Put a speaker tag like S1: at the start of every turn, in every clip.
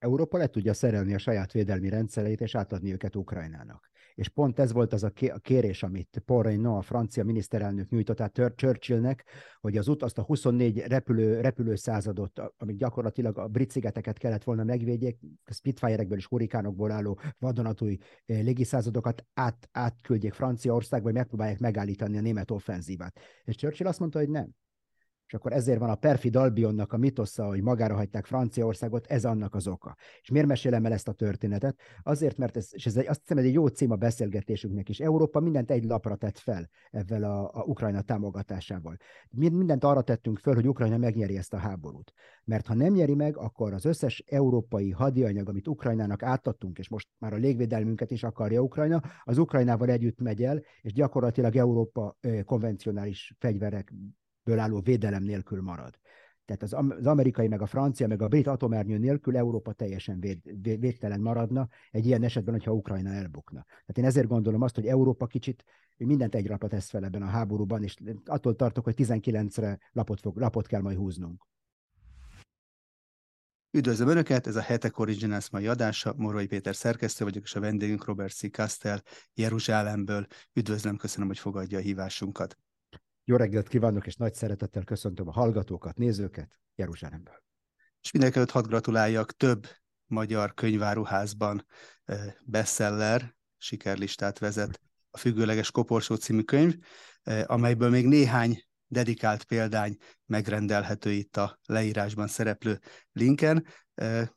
S1: Európa le tudja szerelni a saját védelmi rendszereit, és átadni őket Ukrajnának. És pont ez volt az a kérés, amit Paul Reynaud, a francia miniszterelnök nyújtott át Churchillnek, hogy az út, azt a 24 repülő, repülőszázadot, amit gyakorlatilag a brit szigeteket kellett volna megvédjék, Spitfire-ekből és hurikánokból álló vadonatúj eh, légiszázadokat át, átküldjék Franciaországba, hogy megpróbálják megállítani a német offenzívát. És Churchill azt mondta, hogy nem és akkor ezért van a perfid Albionnak a mitosza, hogy magára hagyták Franciaországot, ez annak az oka. És miért mesélem el ezt a történetet? Azért, mert ez, és ez egy, azt hiszem, egy jó cím a beszélgetésünknek is. Európa mindent egy lapra tett fel ezzel a, a Ukrajna támogatásával. Mi mindent arra tettünk föl, hogy Ukrajna megnyeri ezt a háborút. Mert ha nem nyeri meg, akkor az összes európai hadianyag, amit Ukrajnának átadtunk, és most már a légvédelmünket is akarja Ukrajna, az Ukrajnával együtt megy el, és gyakorlatilag Európa konvencionális fegyverek ből álló védelem nélkül marad. Tehát az, amerikai, meg a francia, meg a brit atomernyő nélkül Európa teljesen véd, véd, védtelen maradna egy ilyen esetben, hogyha Ukrajna elbukna. Tehát én ezért gondolom azt, hogy Európa kicsit mindent egy lapot tesz fel ebben a háborúban, és attól tartok, hogy 19-re lapot, fog, lapot kell majd húznunk.
S2: Üdvözlöm Önöket, ez a Hetek Originals mai adása. Morai Péter szerkesztő vagyok, és a vendégünk Robert C. Castell Jeruzsálemből. Üdvözlöm, köszönöm, hogy fogadja a hívásunkat.
S1: Jó reggelt kívánok, és nagy szeretettel köszöntöm a hallgatókat, nézőket Jeruzsálemből.
S2: És mindenkelőtt hadd gratuláljak több magyar könyváruházban bestseller sikerlistát vezet a Függőleges Koporsó című könyv, amelyből még néhány dedikált példány megrendelhető itt a leírásban szereplő linken.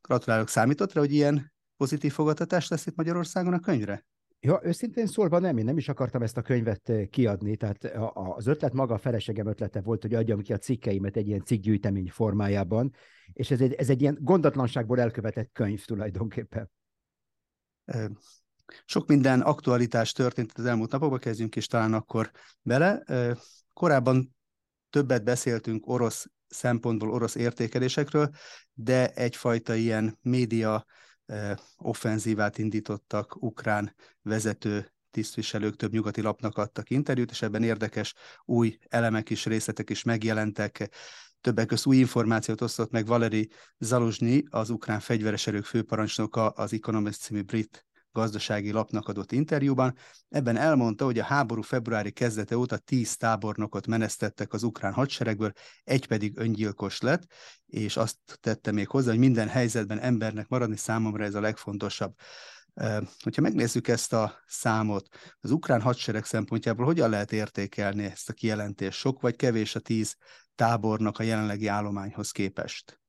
S2: Gratulálok, számított rá, hogy ilyen pozitív fogadtatás lesz itt Magyarországon a könyvre?
S1: Ja, őszintén szólva nem, én nem is akartam ezt a könyvet eh, kiadni, tehát az ötlet maga a feleségem ötlete volt, hogy adjam ki a cikkeimet egy ilyen cikkgyűjtemény formájában, és ez egy, ez egy ilyen gondatlanságból elkövetett könyv tulajdonképpen.
S2: Sok minden aktualitás történt az elmúlt napokban, kezdjünk is talán akkor bele. Korábban többet beszéltünk orosz szempontból, orosz értékelésekről, de egyfajta ilyen média offenzívát indítottak ukrán vezető tisztviselők több nyugati lapnak adtak interjút, és ebben érdekes új elemek is, részletek is megjelentek. Többek között új információt osztott meg Valeri Zaluzsnyi, az ukrán fegyveres erők főparancsnoka, az Economist című brit gazdasági lapnak adott interjúban. Ebben elmondta, hogy a háború februári kezdete óta tíz tábornokot menesztettek az ukrán hadseregből, egy pedig öngyilkos lett, és azt tette még hozzá, hogy minden helyzetben embernek maradni számomra ez a legfontosabb. Hogyha megnézzük ezt a számot, az ukrán hadsereg szempontjából hogyan lehet értékelni ezt a kijelentést? Sok vagy kevés a tíz tábornak a jelenlegi állományhoz képest?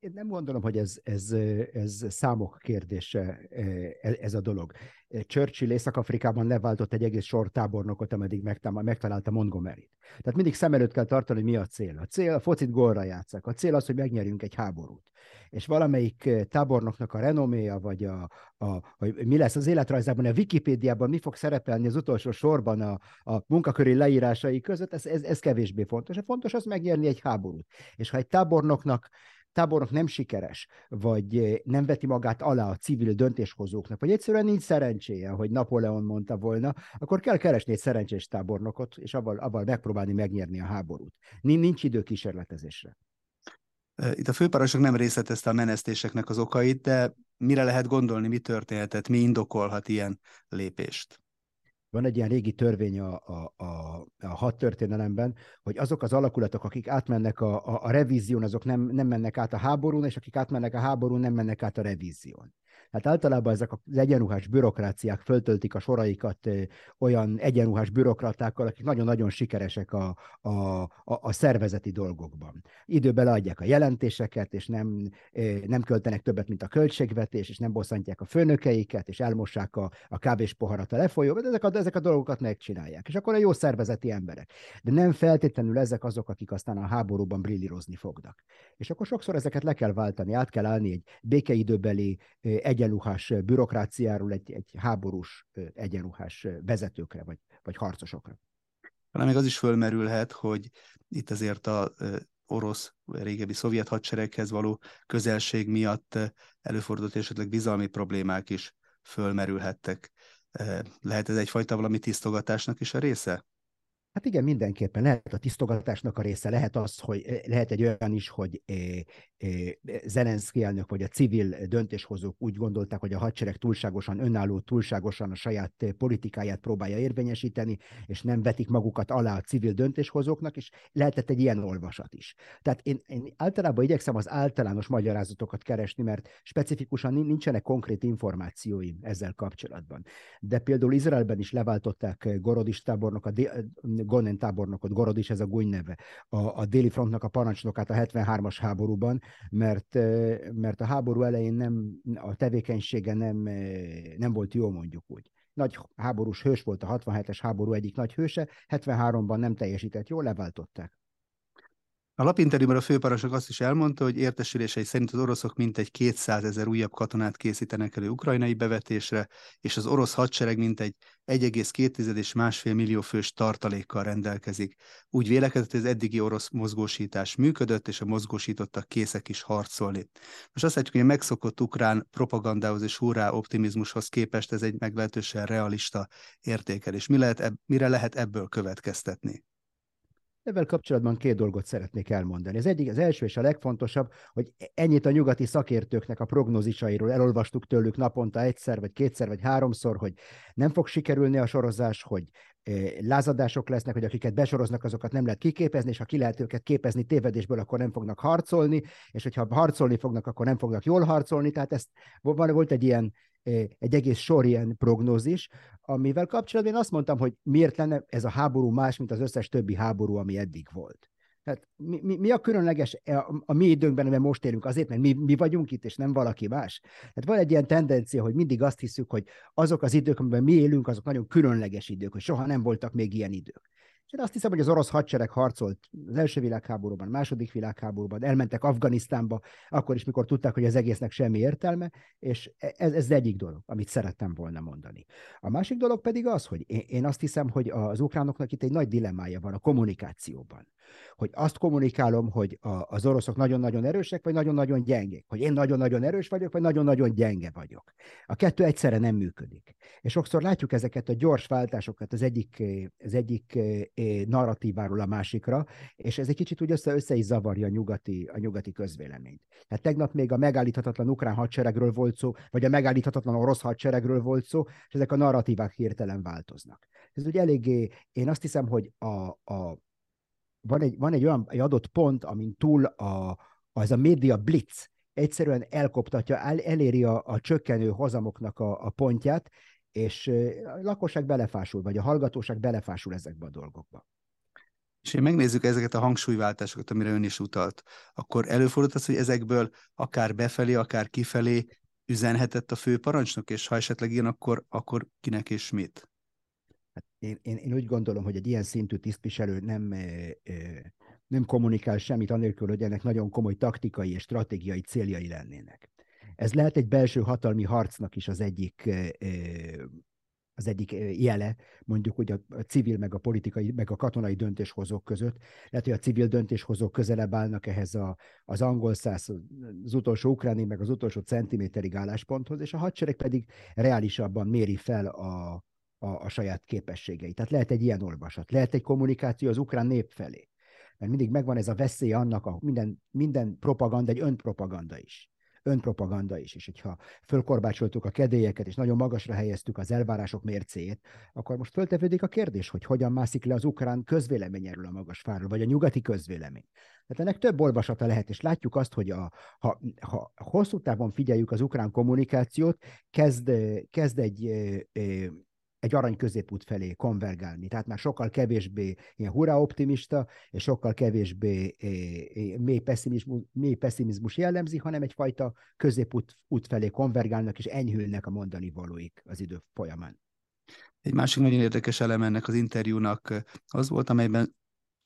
S1: Én nem gondolom, hogy ez, ez, ez számok kérdése e, ez a dolog. Churchill Észak-Afrikában leváltott egy egész sor tábornokot, ameddig megtalálta Montgomery-t. Tehát mindig szem előtt kell tartani, hogy mi a cél. A cél a focit gólra játszak. A cél az, hogy megnyerjünk egy háborút. És valamelyik tábornoknak a renoméja, vagy a, a, hogy mi lesz az életrajzában, a Wikipédiában mi fog szerepelni az utolsó sorban a, a munkaköri leírásai között, ez, ez, ez kevésbé fontos. A fontos az megnyerni egy háborút. És ha egy tábornoknak tábornok nem sikeres, vagy eh, nem veti magát alá a civil döntéshozóknak, vagy egyszerűen nincs szerencséje, hogy Napóleon mondta volna, akkor kell keresni egy szerencsés tábornokot, és avval, avval megpróbálni megnyerni a háborút. Nincs idő kísérletezésre.
S2: Itt a főparancsnok nem részletezte a menesztéseknek az okait, de mire lehet gondolni, mi történhetett, mi indokolhat ilyen lépést?
S1: Van egy ilyen régi törvény a, a, a, a hat történelemben, hogy azok az alakulatok, akik átmennek a, a, a revízión, azok nem, nem mennek át a háborún, és akik átmennek a háborún, nem mennek át a revízión. Hát általában ezek az egyenruhás bürokráciák föltöltik a soraikat olyan egyenruhás bürokratákkal, akik nagyon-nagyon sikeresek a, a, a, a szervezeti dolgokban. Időben leadják a jelentéseket, és nem, nem költenek többet, mint a költségvetés, és nem bosszantják a főnökeiket, és elmossák a, a kávés poharat a lefolyóba, ezek a, ezek a dolgokat megcsinálják. És akkor a jó szervezeti emberek. De nem feltétlenül ezek azok, akik aztán a háborúban brillírozni fognak. És akkor sokszor ezeket le kell váltani, át kell állni egy békeidőbeli egy egyenruhás bürokráciáról egy, egy háborús egyenruhás vezetőkre vagy, vagy harcosokra.
S2: Talán még az is fölmerülhet, hogy itt azért a orosz, régebbi szovjet hadsereghez való közelség miatt előfordult esetleg bizalmi problémák is fölmerülhettek. Lehet ez egyfajta valami tisztogatásnak is a része?
S1: Hát igen, mindenképpen lehet a tisztogatásnak a része, lehet az, hogy lehet egy olyan is, hogy Zelenszky elnök vagy a civil döntéshozók úgy gondolták, hogy a hadsereg túlságosan önálló, túlságosan a saját politikáját próbálja érvényesíteni, és nem vetik magukat alá a civil döntéshozóknak, és lehetett egy ilyen olvasat is. Tehát én, én általában igyekszem az általános magyarázatokat keresni, mert specifikusan nincsenek konkrét információim ezzel kapcsolatban. De például Izraelben is leváltották Gorodis tábornok, a Gonen tábornokot, Gorodis ez a gúny neve, a, a déli frontnak a parancsnokát a 73-as háborúban, mert, mert a háború elején nem, a tevékenysége nem, nem volt jó, mondjuk úgy. Nagy háborús hős volt a 67-es háború egyik nagy hőse, 73-ban nem teljesített jól, leváltották.
S2: A lapinterjúban a főparancsnok azt is elmondta, hogy értesülései szerint az oroszok mintegy 200 ezer újabb katonát készítenek elő ukrajnai bevetésre, és az orosz hadsereg mintegy 1,2 és másfél millió fős tartalékkal rendelkezik. Úgy vélekedett, hogy az eddigi orosz mozgósítás működött, és a mozgósítottak készek is harcolni. Most azt látjuk, hogy a megszokott ukrán propagandához és hurrá optimizmushoz képest ez egy meglehetősen realista értékelés. Mi lehet, mire lehet ebből következtetni?
S1: Ezzel kapcsolatban két dolgot szeretnék elmondani. Az egyik, az első és a legfontosabb, hogy ennyit a nyugati szakértőknek a prognózisairól elolvastuk tőlük naponta egyszer, vagy kétszer, vagy háromszor, hogy nem fog sikerülni a sorozás, hogy lázadások lesznek, hogy akiket besoroznak, azokat nem lehet kiképezni, és ha ki lehet őket képezni tévedésből, akkor nem fognak harcolni, és hogyha harcolni fognak, akkor nem fognak jól harcolni. Tehát ezt volt egy ilyen egy egész sor ilyen prognózis, amivel kapcsolatban én azt mondtam, hogy miért lenne ez a háború más, mint az összes többi háború, ami eddig volt. Tehát mi, mi, mi a különleges e, a, a mi időnkben, amiben most élünk? Azért, mert mi, mi vagyunk itt, és nem valaki más. Tehát van egy ilyen tendencia, hogy mindig azt hiszük, hogy azok az idők, amiben mi élünk, azok nagyon különleges idők, hogy soha nem voltak még ilyen idők. És én azt hiszem, hogy az orosz hadsereg harcolt az első világháborúban, második világháborúban, elmentek Afganisztánba, akkor is, mikor tudták, hogy az egésznek semmi értelme, és ez, ez egyik dolog, amit szerettem volna mondani. A másik dolog pedig az, hogy én, azt hiszem, hogy az ukránoknak itt egy nagy dilemmája van a kommunikációban hogy azt kommunikálom, hogy a, az oroszok nagyon-nagyon erősek, vagy nagyon-nagyon gyengék, hogy én nagyon-nagyon erős vagyok, vagy nagyon-nagyon gyenge vagyok. A kettő egyszerre nem működik. És sokszor látjuk ezeket a gyors váltásokat az egyik, az egyik narratíváról a másikra, és ez egy kicsit úgy össze, össze is zavarja a nyugati, a nyugati közvéleményt. Tehát tegnap még a megállíthatatlan ukrán hadseregről volt szó, vagy a megállíthatatlan orosz hadseregről volt szó, és ezek a narratívák hirtelen változnak. Ez ugye eléggé, én azt hiszem, hogy a, a, van egy, van egy olyan egy adott pont, amin túl a, az a média blitz egyszerűen elkoptatja, el, eléri a, a csökkenő hozamoknak a, a pontját, és a lakosság belefásul, vagy a hallgatóság belefásul ezekbe a dolgokba.
S2: És én megnézzük ezeket a hangsúlyváltásokat, amire ön is utalt, akkor előfordult az, hogy ezekből akár befelé, akár kifelé üzenhetett a főparancsnok, és ha esetleg ilyen, akkor, akkor kinek és mit?
S1: Hát én, én, én úgy gondolom, hogy egy ilyen szintű tisztviselő nem, nem kommunikál semmit, anélkül, hogy ennek nagyon komoly taktikai és stratégiai céljai lennének. Ez lehet egy belső hatalmi harcnak is az egyik az egyik jele, mondjuk hogy a civil, meg a politikai, meg a katonai döntéshozók között. Lehet, hogy a civil döntéshozók közelebb állnak ehhez a, az angol száz, az utolsó ukráni, meg az utolsó centiméterig állásponthoz, és a hadsereg pedig reálisabban méri fel a, a, a saját képességeit. Tehát lehet egy ilyen olvasat, lehet egy kommunikáció az ukrán nép felé. Mert mindig megvan ez a veszély annak, a minden, minden propaganda egy önpropaganda is. Önpropaganda is. És hogyha fölkorbácsoltuk a kedélyeket, és nagyon magasra helyeztük az elvárások mércéjét, akkor most föltevődik a kérdés, hogy hogyan mászik le az ukrán közvélemény erről a magas fáról, vagy a nyugati közvélemény. Tehát ennek több olvasata lehet, és látjuk azt, hogy a, ha, ha hosszú távon figyeljük az ukrán kommunikációt, kezd, kezd egy egy arany középút felé konvergálni. Tehát már sokkal kevésbé ilyen hurra optimista, és sokkal kevésbé mély, pessimizmus, mély pessimizmus jellemzi, hanem egyfajta középút út felé konvergálnak, és enyhülnek a mondani valóik az idő folyamán.
S2: Egy másik nagyon érdekes elem ennek az interjúnak az volt, amelyben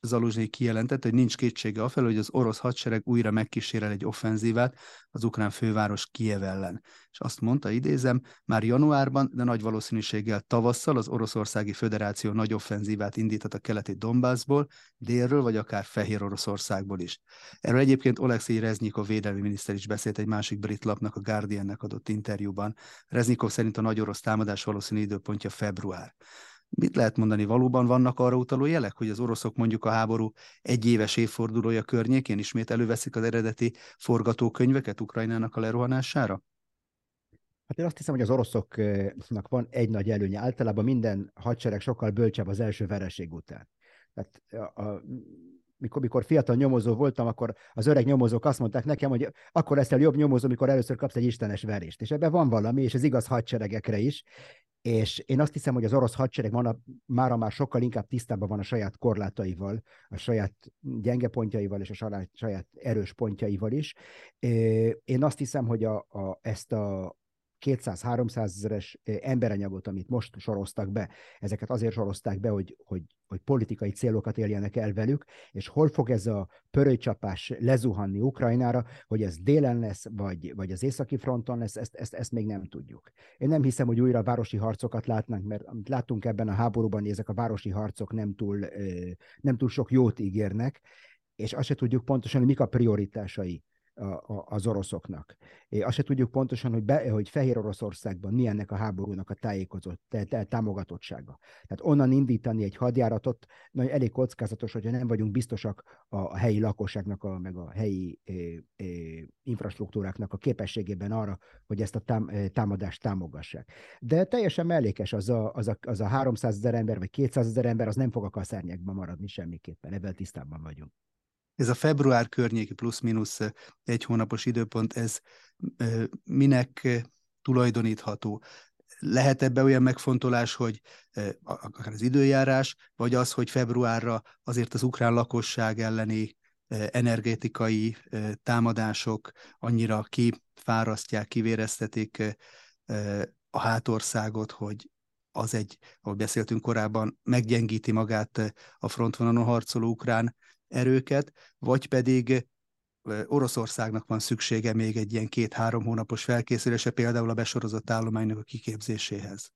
S2: Zaluzsnyi kijelentett, hogy nincs kétsége afelől, hogy az orosz hadsereg újra megkísérel egy offenzívát az ukrán főváros Kiev ellen. És azt mondta, idézem, már januárban, de nagy valószínűséggel tavasszal az Oroszországi Föderáció nagy offenzívát indíthat a keleti Donbassból, délről vagy akár Fehér Oroszországból is. Erről egyébként Oleksiy Reznyikov védelmi miniszter is beszélt egy másik brit lapnak, a Guardiannek adott interjúban. Reznyikov szerint a nagy orosz támadás valószínű időpontja február. Mit lehet mondani, valóban vannak arra utaló jelek, hogy az oroszok mondjuk a háború egy éves évfordulója környékén ismét előveszik az eredeti forgatókönyveket Ukrajnának a lerohanására?
S1: Hát én azt hiszem, hogy az oroszoknak van egy nagy előnye. Általában minden hadsereg sokkal bölcsebb az első vereség után. Tehát a, a, mikor, mikor fiatal nyomozó voltam, akkor az öreg nyomozók azt mondták nekem, hogy akkor leszel jobb nyomozó, mikor először kapsz egy istenes verést. És ebben van valami, és ez igaz hadseregekre is. És én azt hiszem, hogy az orosz hadsereg a, mára már sokkal inkább tisztában van a saját korlátaival, a saját gyenge pontjaival és a saját erős pontjaival is. Én azt hiszem, hogy a, a, ezt a, 200-300 ezeres emberanyagot, amit most soroztak be, ezeket azért sorozták be, hogy, hogy, hogy politikai célokat éljenek el velük, és hol fog ez a pörőcsapás lezuhanni Ukrajnára, hogy ez délen lesz, vagy, vagy az északi fronton lesz, ezt, ezt, ezt még nem tudjuk. Én nem hiszem, hogy újra városi harcokat látnánk, mert amit láttunk ebben a háborúban, ezek a városi harcok nem túl, nem túl sok jót ígérnek, és azt se tudjuk pontosan, hogy mik a prioritásai az oroszoknak. É, azt se tudjuk pontosan, hogy, be, hogy Fehér Oroszországban mi ennek a háborúnak a tájékozott, támogatottsága. Tehát onnan indítani egy hadjáratot, nagyon elég kockázatos, hogyha nem vagyunk biztosak a helyi lakosságnak, a, meg a helyi é, é, infrastruktúráknak a képességében arra, hogy ezt a tám, támadást támogassák. De teljesen mellékes az a, az a, az a 300 ezer ember, vagy 200 ezer ember, az nem fog a kaszárnyákban maradni semmiképpen, ebben tisztában vagyunk
S2: ez a február környéki plusz-minusz egy hónapos időpont, ez minek tulajdonítható? Lehet ebbe olyan megfontolás, hogy akár az időjárás, vagy az, hogy februárra azért az ukrán lakosság elleni energetikai támadások annyira kifárasztják, kivéreztetik a hátországot, hogy az egy, ahogy beszéltünk korábban, meggyengíti magát a frontvonalon harcoló ukrán erőket, vagy pedig Oroszországnak van szüksége még egy ilyen két-három hónapos felkészülése, például a besorozott állománynak a kiképzéséhez.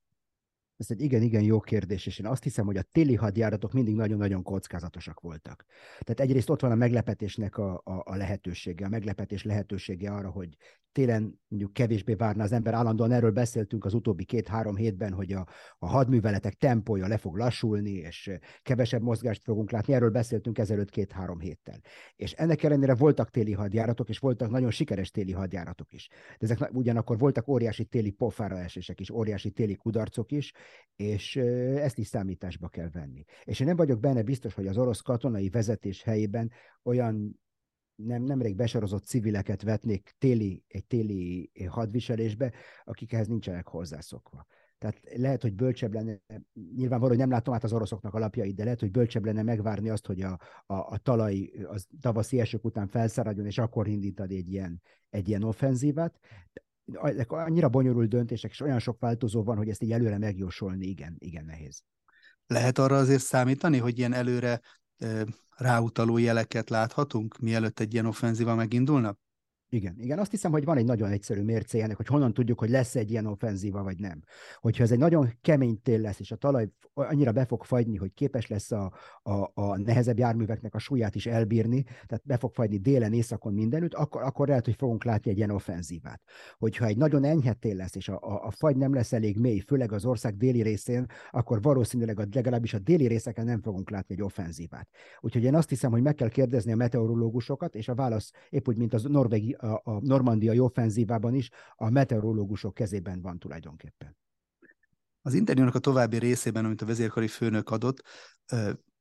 S1: Ez egy igen-igen jó kérdés, és én azt hiszem, hogy a téli hadjáratok mindig nagyon-nagyon kockázatosak voltak. Tehát egyrészt ott van a meglepetésnek a, a, a lehetősége, a meglepetés lehetősége arra, hogy télen mondjuk kevésbé várna az ember. Állandóan erről beszéltünk az utóbbi két-három hétben, hogy a, a hadműveletek tempója le fog lassulni, és kevesebb mozgást fogunk látni. Erről beszéltünk ezelőtt két-három héttel. És ennek ellenére voltak téli hadjáratok, és voltak nagyon sikeres téli hadjáratok is. De ezek ugyanakkor voltak óriási téli pofára esések is, óriási téli kudarcok is, és ezt is számításba kell venni. És én nem vagyok benne biztos, hogy az orosz katonai vezetés helyében olyan nem, nemrég besorozott civileket vetnék téli, egy téli hadviselésbe, akik ehhez nincsenek hozzászokva. Tehát lehet, hogy bölcsebb lenne, nyilvánvaló, hogy nem látom át az oroszoknak alapjait, de lehet, hogy bölcsebb lenne megvárni azt, hogy a, a, a talaj az tavaszi esők után felszáradjon, és akkor indítani egy ilyen, egy ilyen offenzívát. Ezek annyira bonyolult döntések, és olyan sok változó van, hogy ezt így előre megjósolni, igen, igen nehéz.
S2: Lehet arra azért számítani, hogy ilyen előre ráutaló jeleket láthatunk, mielőtt egy ilyen offenzíva megindulna?
S1: Igen, igen, azt hiszem, hogy van egy nagyon egyszerű mércéjének, hogy honnan tudjuk, hogy lesz egy ilyen offenzíva, vagy nem. Hogyha ez egy nagyon kemény tél lesz, és a talaj annyira be fog fagyni, hogy képes lesz a, a, a nehezebb járműveknek a súlyát is elbírni, tehát be fog fagyni délen, északon mindenütt, akkor, akkor lehet, hogy fogunk látni egy ilyen offenzívát. Hogyha egy nagyon enyhe tél lesz, és a, a, a fagy nem lesz elég mély, főleg az ország déli részén, akkor valószínűleg a, legalábbis a déli részeken nem fogunk látni egy offenzívát. Úgyhogy én azt hiszem, hogy meg kell kérdezni a meteorológusokat, és a válasz épp úgy, mint az norvégi a, a normandiai offenzívában is a meteorológusok kezében van tulajdonképpen.
S2: Az interjúnak a további részében, amit a vezérkari főnök adott,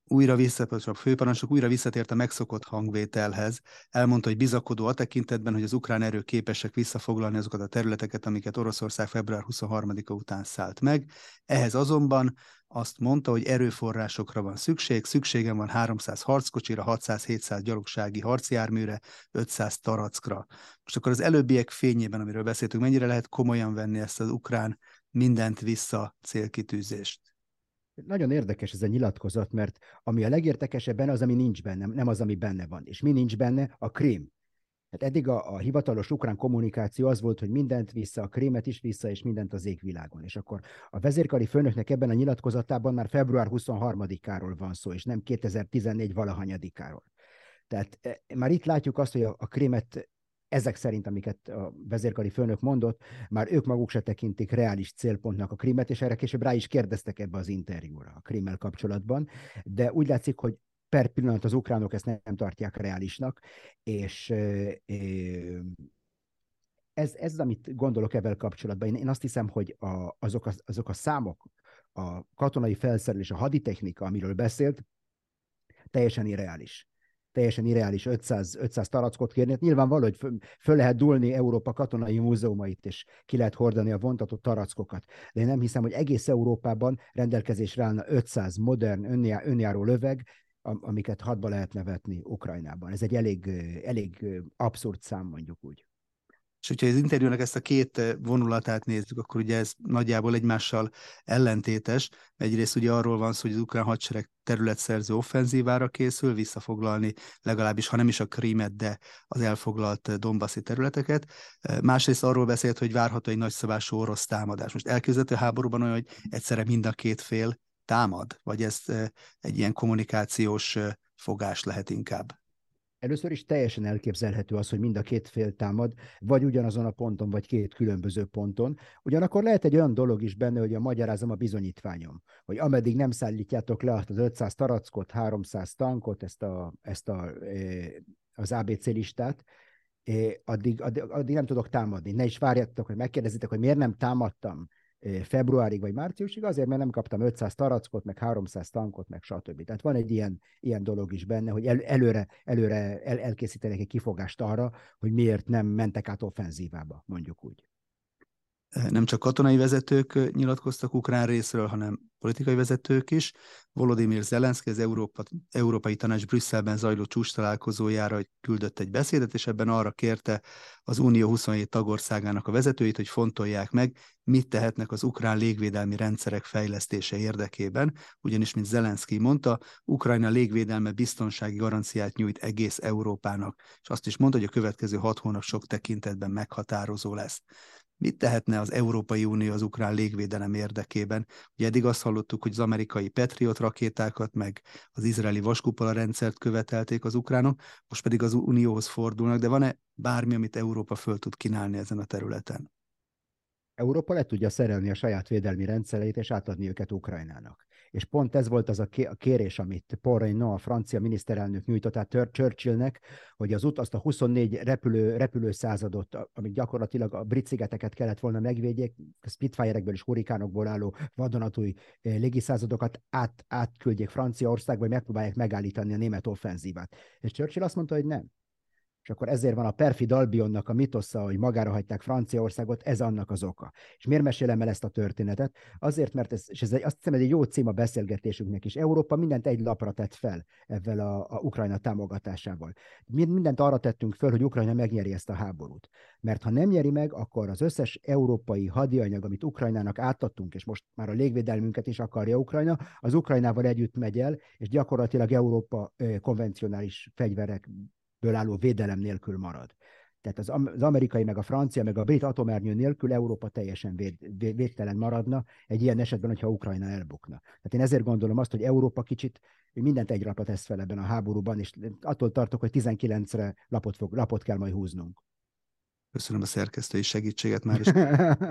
S2: újra vissza, a főparancsnok újra visszatért a megszokott hangvételhez. Elmondta, hogy bizakodó a tekintetben, hogy az ukrán erők képesek visszafoglalni azokat a területeket, amiket Oroszország február 23-a után szállt meg. Ehhez azonban azt mondta, hogy erőforrásokra van szükség, szükségem van 300 harckocsira, 600-700 gyalogsági harcjárműre, 500 tarackra. Most akkor az előbbiek fényében, amiről beszéltünk, mennyire lehet komolyan venni ezt az ukrán mindent vissza célkitűzést?
S1: Nagyon érdekes ez a nyilatkozat, mert ami a legértekesebb benne, az, ami nincs benne, nem az, ami benne van. És mi nincs benne? A krém. Hát eddig a, a hivatalos ukrán kommunikáció az volt, hogy mindent vissza, a krémet is vissza, és mindent az égvilágon. És akkor a vezérkari főnöknek ebben a nyilatkozatában már február 23-áról van szó, és nem 2014 valahanyadikáról. Tehát e, már itt látjuk azt, hogy a, a krémet ezek szerint, amiket a vezérkari főnök mondott, már ők maguk se tekintik reális célpontnak a krimet, és erre később rá is kérdeztek ebbe az interjúra a krimmel kapcsolatban, de úgy látszik, hogy per pillanat az ukránok ezt nem tartják reálisnak, és ez, ez amit gondolok ebben kapcsolatban. Én, én azt hiszem, hogy a, azok, a, azok a számok, a katonai felszerelés, a haditechnika, amiről beszélt, teljesen irreális teljesen irreális 500, 500 tarackot kérni. Hát nyilvánvaló, hogy föl, föl lehet dúlni Európa katonai múzeumait, és ki lehet hordani a vontatott tarackokat. De én nem hiszem, hogy egész Európában rendelkezésre állna 500 modern, önjáró löveg, amiket hadba lehetne vetni Ukrajnában. Ez egy elég, elég abszurd szám, mondjuk úgy.
S2: És hogyha az interjúnak ezt a két eh, vonulatát nézzük, akkor ugye ez nagyjából egymással ellentétes. Egyrészt ugye arról van szó, hogy az ukrán hadsereg területszerző offenzívára készül, visszafoglalni legalábbis, ha nem is a Krímet, de az elfoglalt eh, Dombaszi területeket. Eh, másrészt arról beszélt, hogy várható egy nagyszabású orosz támadás. Most elképzelhető háborúban olyan, hogy egyszerre mind a két fél támad, vagy ez egy ilyen kommunikációs fogás lehet inkább?
S1: Először is teljesen elképzelhető az, hogy mind a két fél támad, vagy ugyanazon a ponton, vagy két különböző ponton. Ugyanakkor lehet egy olyan dolog is benne, hogy a magyarázom a bizonyítványom, hogy ameddig nem szállítjátok le azt az 500 tarackot, 300 tankot, ezt, a, ezt a, e, az ABC listát, e, addig, addig, addig nem tudok támadni. Ne is várjatok, hogy megkérdezitek, hogy miért nem támadtam februárig vagy márciusig, azért, mert nem kaptam 500 tarackot, meg 300 tankot, meg stb. Tehát van egy ilyen, ilyen dolog is benne, hogy el, előre, előre el, elkészítenek egy kifogást arra, hogy miért nem mentek át offenzívába, mondjuk úgy
S2: nem csak katonai vezetők nyilatkoztak ukrán részről, hanem politikai vezetők is. Volodymyr Zelenszky az Európa, Európai Tanács Brüsszelben zajló csúcs találkozójára küldött egy beszédet, és ebben arra kérte az Unió 27 tagországának a vezetőit, hogy fontolják meg, mit tehetnek az ukrán légvédelmi rendszerek fejlesztése érdekében, ugyanis, mint Zelenszky mondta, Ukrajna légvédelme biztonsági garanciát nyújt egész Európának, és azt is mondta, hogy a következő hat hónap sok tekintetben meghatározó lesz. Mit tehetne az Európai Unió az ukrán légvédelem érdekében? Ugye eddig azt hallottuk, hogy az amerikai Patriot rakétákat, meg az izraeli vaskupola rendszert követelték az ukránok, most pedig az Unióhoz fordulnak, de van-e bármi, amit Európa föl tud kínálni ezen a területen?
S1: Európa le tudja szerelni a saját védelmi rendszereit, és átadni őket Ukrajnának. És pont ez volt az a kérés, amit Paul Reynaud, a francia miniszterelnök nyújtott át Churchillnek, hogy az út azt a 24 repülő, repülőszázadot, amit gyakorlatilag a brit szigeteket kellett volna megvédjék, Spitfire-ekből és hurikánokból álló vadonatúj eh, légiszázadokat át, átküldjék Franciaországba, vagy megpróbálják megállítani a német offenzívát. És Churchill azt mondta, hogy nem és akkor ezért van a perfid Albionnak a mitosza, hogy magára hagyták Franciaországot, ez annak az oka. És miért mesélem el ezt a történetet? Azért, mert ez, és ez egy, azt hiszem, egy jó cím a beszélgetésünknek is. Európa mindent egy lapra tett fel ezzel a, a Ukrajna támogatásával. Mi mindent arra tettünk fel, hogy Ukrajna megnyeri ezt a háborút. Mert ha nem nyeri meg, akkor az összes európai hadianyag, amit Ukrajnának átadtunk, és most már a légvédelmünket is akarja Ukrajna, az Ukrajnával együtt megy el, és gyakorlatilag Európa konvencionális fegyverek ből álló védelem nélkül marad. Tehát az, amerikai, meg a francia, meg a brit atomernyő nélkül Európa teljesen véd, véd, védtelen maradna egy ilyen esetben, hogyha Ukrajna elbukna. Tehát én ezért gondolom azt, hogy Európa kicsit mindent egy lapot tesz fel ebben a háborúban, és attól tartok, hogy 19-re lapot, fog, lapot kell majd húznunk.
S2: Köszönöm a szerkesztői segítséget már is.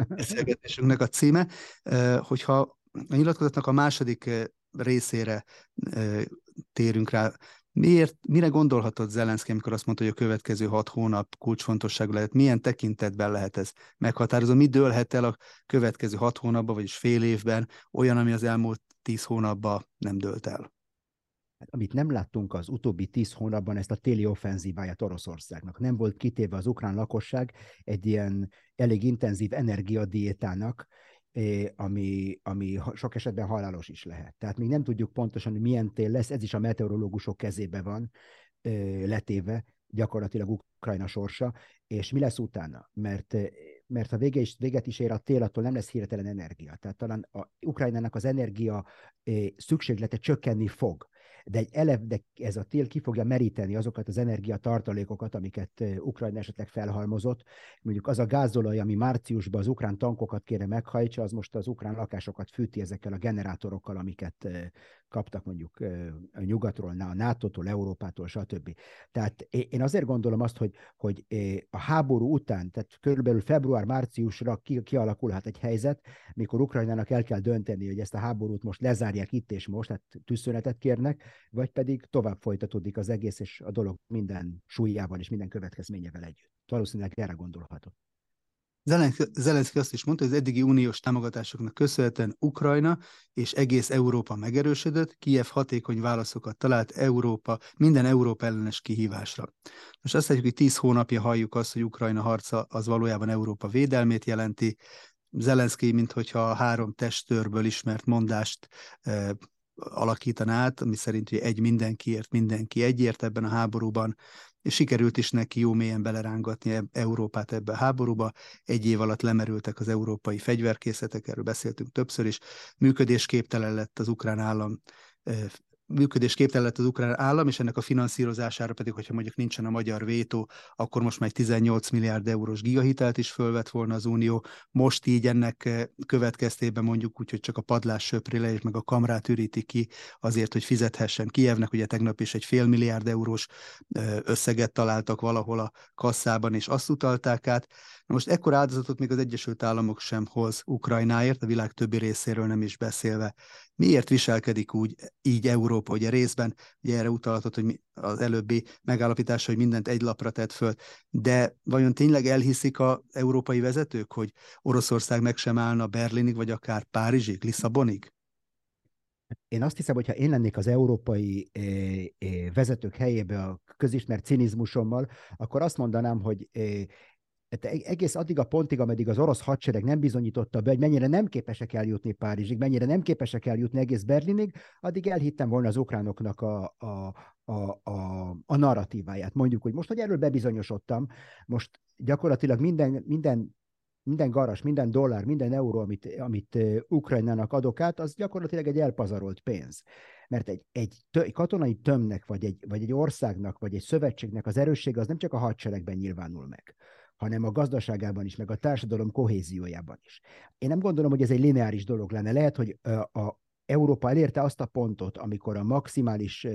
S2: Beszélgetésünknek a címe, hogyha a nyilatkozatnak a második részére térünk rá, Miért, mire gondolhatott Zelenszky, amikor azt mondta, hogy a következő hat hónap kulcsfontosságú lehet? Milyen tekintetben lehet ez meghatározó? Mi dőlhet el a következő hat hónapban, vagyis fél évben, olyan, ami az elmúlt tíz hónapban nem dőlt el?
S1: Hát, amit nem láttunk az utóbbi tíz hónapban, ezt a téli offenzíváját Oroszországnak. Nem volt kitéve az ukrán lakosság egy ilyen elég intenzív energiadiétának, ami, ami sok esetben halálos is lehet. Tehát még nem tudjuk pontosan, hogy milyen tél lesz, ez is a meteorológusok kezébe van letéve, gyakorlatilag Ukrajna sorsa, és mi lesz utána? Mert, mert ha vége is, véget is ér a tél, attól nem lesz hirtelen energia. Tehát talán a Ukrajnának az energia szükséglete csökkenni fog de egy elev, de ez a tél ki fogja meríteni azokat az energiatartalékokat, amiket Ukrajna esetleg felhalmozott. Mondjuk az a gázolaj, ami márciusban az ukrán tankokat kéne meghajtsa, az most az ukrán lakásokat fűti ezekkel a generátorokkal, amiket kaptak mondjuk a nyugatról, a NATO-tól, Európától, stb. Tehát én azért gondolom azt, hogy, hogy a háború után, tehát körülbelül február-márciusra kialakulhat egy helyzet, mikor Ukrajnának el kell dönteni, hogy ezt a háborút most lezárják itt és most, tehát tűzszünetet kérnek, vagy pedig tovább folytatódik az egész, és a dolog minden súlyával és minden következményevel együtt. Valószínűleg erre gondolhatok.
S2: Zelenszky azt is mondta, hogy az eddigi uniós támogatásoknak köszönhetően Ukrajna és egész Európa megerősödött, Kiev hatékony válaszokat talált Európa, minden Európa ellenes kihívásra. Most azt látjuk, hogy tíz hónapja halljuk azt, hogy Ukrajna harca az valójában Európa védelmét jelenti. Zelenszky, minthogyha a három testőrből ismert mondást eh, alakítaná át, ami szerint hogy egy mindenkiért, mindenki egyért ebben a háborúban, és sikerült is neki jó mélyen belerángatni Európát ebbe a háborúba. Egy év alatt lemerültek az európai fegyverkészletek, erről beszéltünk többször is, működésképtelen lett az ukrán állam működésképtelen lett az ukrán állam, és ennek a finanszírozására pedig, hogyha mondjuk nincsen a magyar vétó, akkor most már egy 18 milliárd eurós gigahitelt is fölvett volna az Unió. Most így ennek eh, következtében mondjuk úgy, hogy csak a padlás söpri le, és meg a kamrát üríti ki azért, hogy fizethessen Kievnek. Ugye tegnap is egy fél milliárd eurós eh, összeget találtak valahol a kasszában, és azt utalták át. Most ekkor áldozatot még az Egyesült Államok sem hoz Ukrajnáért, a világ többi részéről nem is beszélve. Miért viselkedik úgy így Európa, ugye részben, ugye erre utalhatott, hogy az előbbi megállapítása, hogy mindent egy lapra tett föl, de vajon tényleg elhiszik az európai vezetők, hogy Oroszország meg sem állna Berlinig, vagy akár Párizsig, Lisszabonig?
S1: Én azt hiszem, hogy ha én lennék az európai eh, eh, vezetők helyébe a közismert cinizmusommal, akkor azt mondanám, hogy e-, egész addig a pontig, ameddig az orosz hadsereg nem bizonyította be, hogy mennyire nem képesek eljutni Párizsig, mennyire nem képesek eljutni egész Berlinig, addig elhittem volna az ukránoknak a, a, a, a, a narratíváját. Mondjuk, hogy most, hogy erről bebizonyosodtam, most gyakorlatilag minden, minden minden garas, minden dollár, minden euró, amit, amit Ukrajnának adok át, az gyakorlatilag egy elpazarolt pénz. Mert egy, egy, egy katonai tömnek, vagy egy, vagy egy országnak, vagy egy szövetségnek az erőssége az nem csak a hadseregben nyilvánul meg, hanem a gazdaságában is, meg a társadalom kohéziójában is. Én nem gondolom, hogy ez egy lineáris dolog lenne. Lehet, hogy a, Európa elérte azt a pontot, amikor a maximális,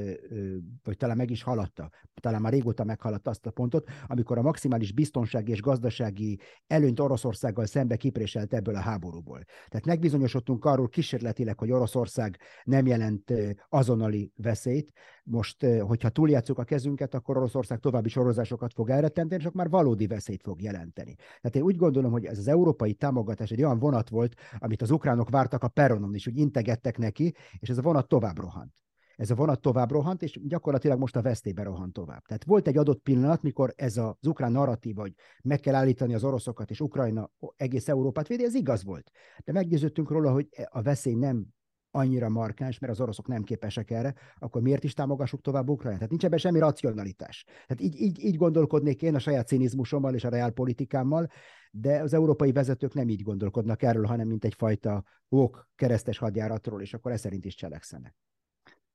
S1: vagy talán meg is haladta, talán már régóta meghaladta azt a pontot, amikor a maximális biztonsági és gazdasági előnyt Oroszországgal szembe kipréselt ebből a háborúból. Tehát megbizonyosodtunk arról kísérletileg, hogy Oroszország nem jelent azonnali veszélyt. Most, hogyha túljátszuk a kezünket, akkor Oroszország további sorozásokat fog elrettenteni, akkor már valódi veszélyt fog jelenteni. Tehát én úgy gondolom, hogy ez az európai támogatás egy olyan vonat volt, amit az ukránok vártak a peronon is, hogy integettek neki, és ez a vonat tovább rohant. Ez a vonat tovább rohant, és gyakorlatilag most a vesztébe rohant tovább. Tehát volt egy adott pillanat, mikor ez az ukrán narratíva, hogy meg kell állítani az oroszokat, és Ukrajna egész Európát védi, ez igaz volt. De meggyőződtünk róla, hogy a veszély nem annyira markáns, mert az oroszok nem képesek erre, akkor miért is támogassuk tovább Ukrajnát? Tehát nincs ebben semmi racionalitás. Tehát így, így, így gondolkodnék én a saját cinizmusommal és a reálpolitikámmal, de az európai vezetők nem így gondolkodnak erről, hanem mint egyfajta ok keresztes hadjáratról, és akkor ez szerint is cselekszenek.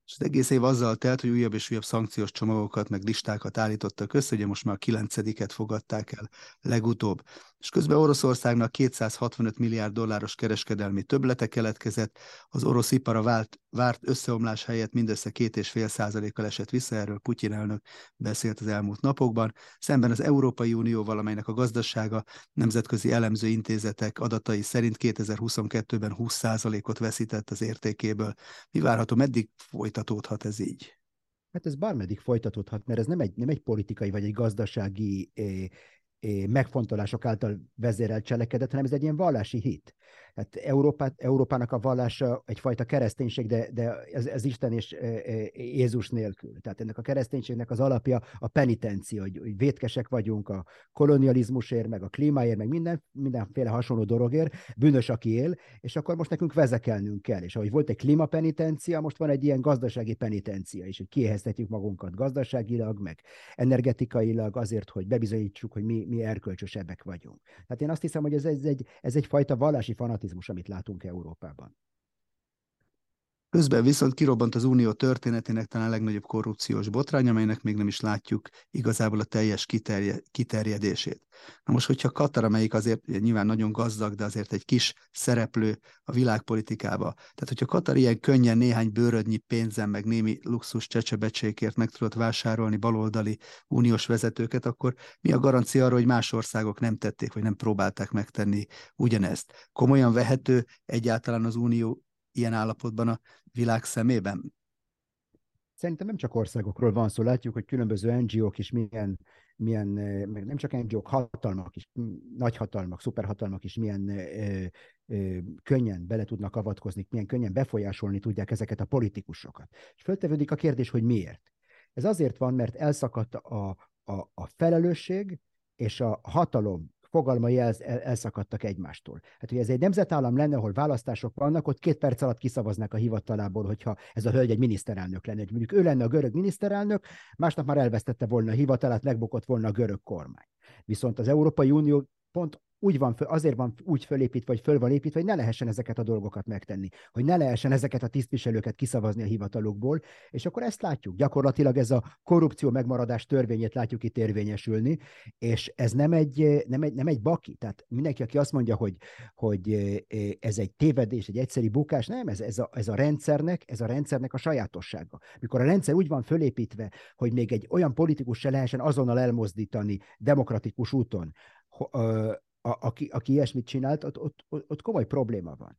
S2: És az egész év azzal telt, hogy újabb és újabb szankciós csomagokat, meg listákat állítottak össze, ugye most már a kilencediket fogadták el legutóbb. És közben Oroszországnak 265 milliárd dolláros kereskedelmi töblete keletkezett, az orosz ipara vált, várt összeomlás helyett mindössze két és fél százalékkal esett vissza, erről Putyin elnök beszélt az elmúlt napokban, szemben az Európai Unióval, amelynek a gazdasága nemzetközi elemző intézetek adatai szerint 2022-ben 20 százalékot veszített az értékéből. Mi várható, meddig folytatódhat ez így?
S1: Hát ez bármeddig folytatódhat, mert ez nem egy, nem egy politikai vagy egy gazdasági eh, megfontolások által vezérelt cselekedet, hanem ez egy ilyen vallási hit. Hát Európát, Európának a vallása egyfajta kereszténység, de, de ez, ez Isten és e, e, Jézus nélkül. Tehát ennek a kereszténységnek az alapja a penitencia, hogy, hogy vétkesek vagyunk a kolonializmusért, meg a klímáért, meg minden, mindenféle hasonló dologért, bűnös, aki él, és akkor most nekünk vezekelnünk kell. És ahogy volt egy klímapenitencia, most van egy ilyen gazdasági penitencia is, hogy kieheztetjük magunkat gazdaságilag, meg energetikailag azért, hogy bebizonyítsuk, hogy mi, mi erkölcsösebbek vagyunk. Tehát én azt hiszem, hogy ez, ez, egy, ez egyfajta vallási fanatizmus amit látunk Európában.
S2: Közben viszont kirobbant az unió történetének talán legnagyobb korrupciós botrány, amelynek még nem is látjuk igazából a teljes kiterje, kiterjedését. Na most, hogyha Katar, amelyik azért nyilván nagyon gazdag, de azért egy kis szereplő a világpolitikába, tehát hogyha Katar ilyen könnyen néhány bőrödnyi pénzen, meg némi luxus csecsebecsékért meg tudott vásárolni baloldali uniós vezetőket, akkor mi a garancia arra, hogy más országok nem tették, vagy nem próbálták megtenni ugyanezt? Komolyan vehető egyáltalán az unió ilyen állapotban a világ szemében?
S1: Szerintem nem csak országokról van szó, látjuk, hogy különböző NGO-k is milyen, milyen meg nem csak NGO-k, hatalmak is, nagyhatalmak, szuperhatalmak is milyen ö, ö, könnyen bele tudnak avatkozni, milyen könnyen befolyásolni tudják ezeket a politikusokat. És föltevődik a kérdés, hogy miért. Ez azért van, mert elszakadt a, a, a felelősség és a hatalom fogalmai el, el, elszakadtak egymástól. Hát, hogy ez egy nemzetállam lenne, ahol választások vannak, ott két perc alatt kiszavaznak a hivatalából, hogyha ez a hölgy egy miniszterelnök lenne. Hogy mondjuk ő lenne a görög miniszterelnök, másnap már elvesztette volna a hivatalát, megbukott volna a görög kormány. Viszont az Európai Unió pont úgy van, azért van úgy fölépítve, vagy föl van építve, hogy ne lehessen ezeket a dolgokat megtenni, hogy ne lehessen ezeket a tisztviselőket kiszavazni a hivatalukból, és akkor ezt látjuk. Gyakorlatilag ez a korrupció megmaradás törvényét látjuk itt érvényesülni, és ez nem egy, nem egy, nem egy baki. Tehát mindenki, aki azt mondja, hogy, hogy ez egy tévedés, egy egyszeri bukás, nem, ez, ez, a, ez a rendszernek, ez a rendszernek a sajátossága. Mikor a rendszer úgy van fölépítve, hogy még egy olyan politikus se lehessen azonnal elmozdítani demokratikus úton, a, aki, aki ilyesmit csinált, ott, ott, ott komoly probléma van.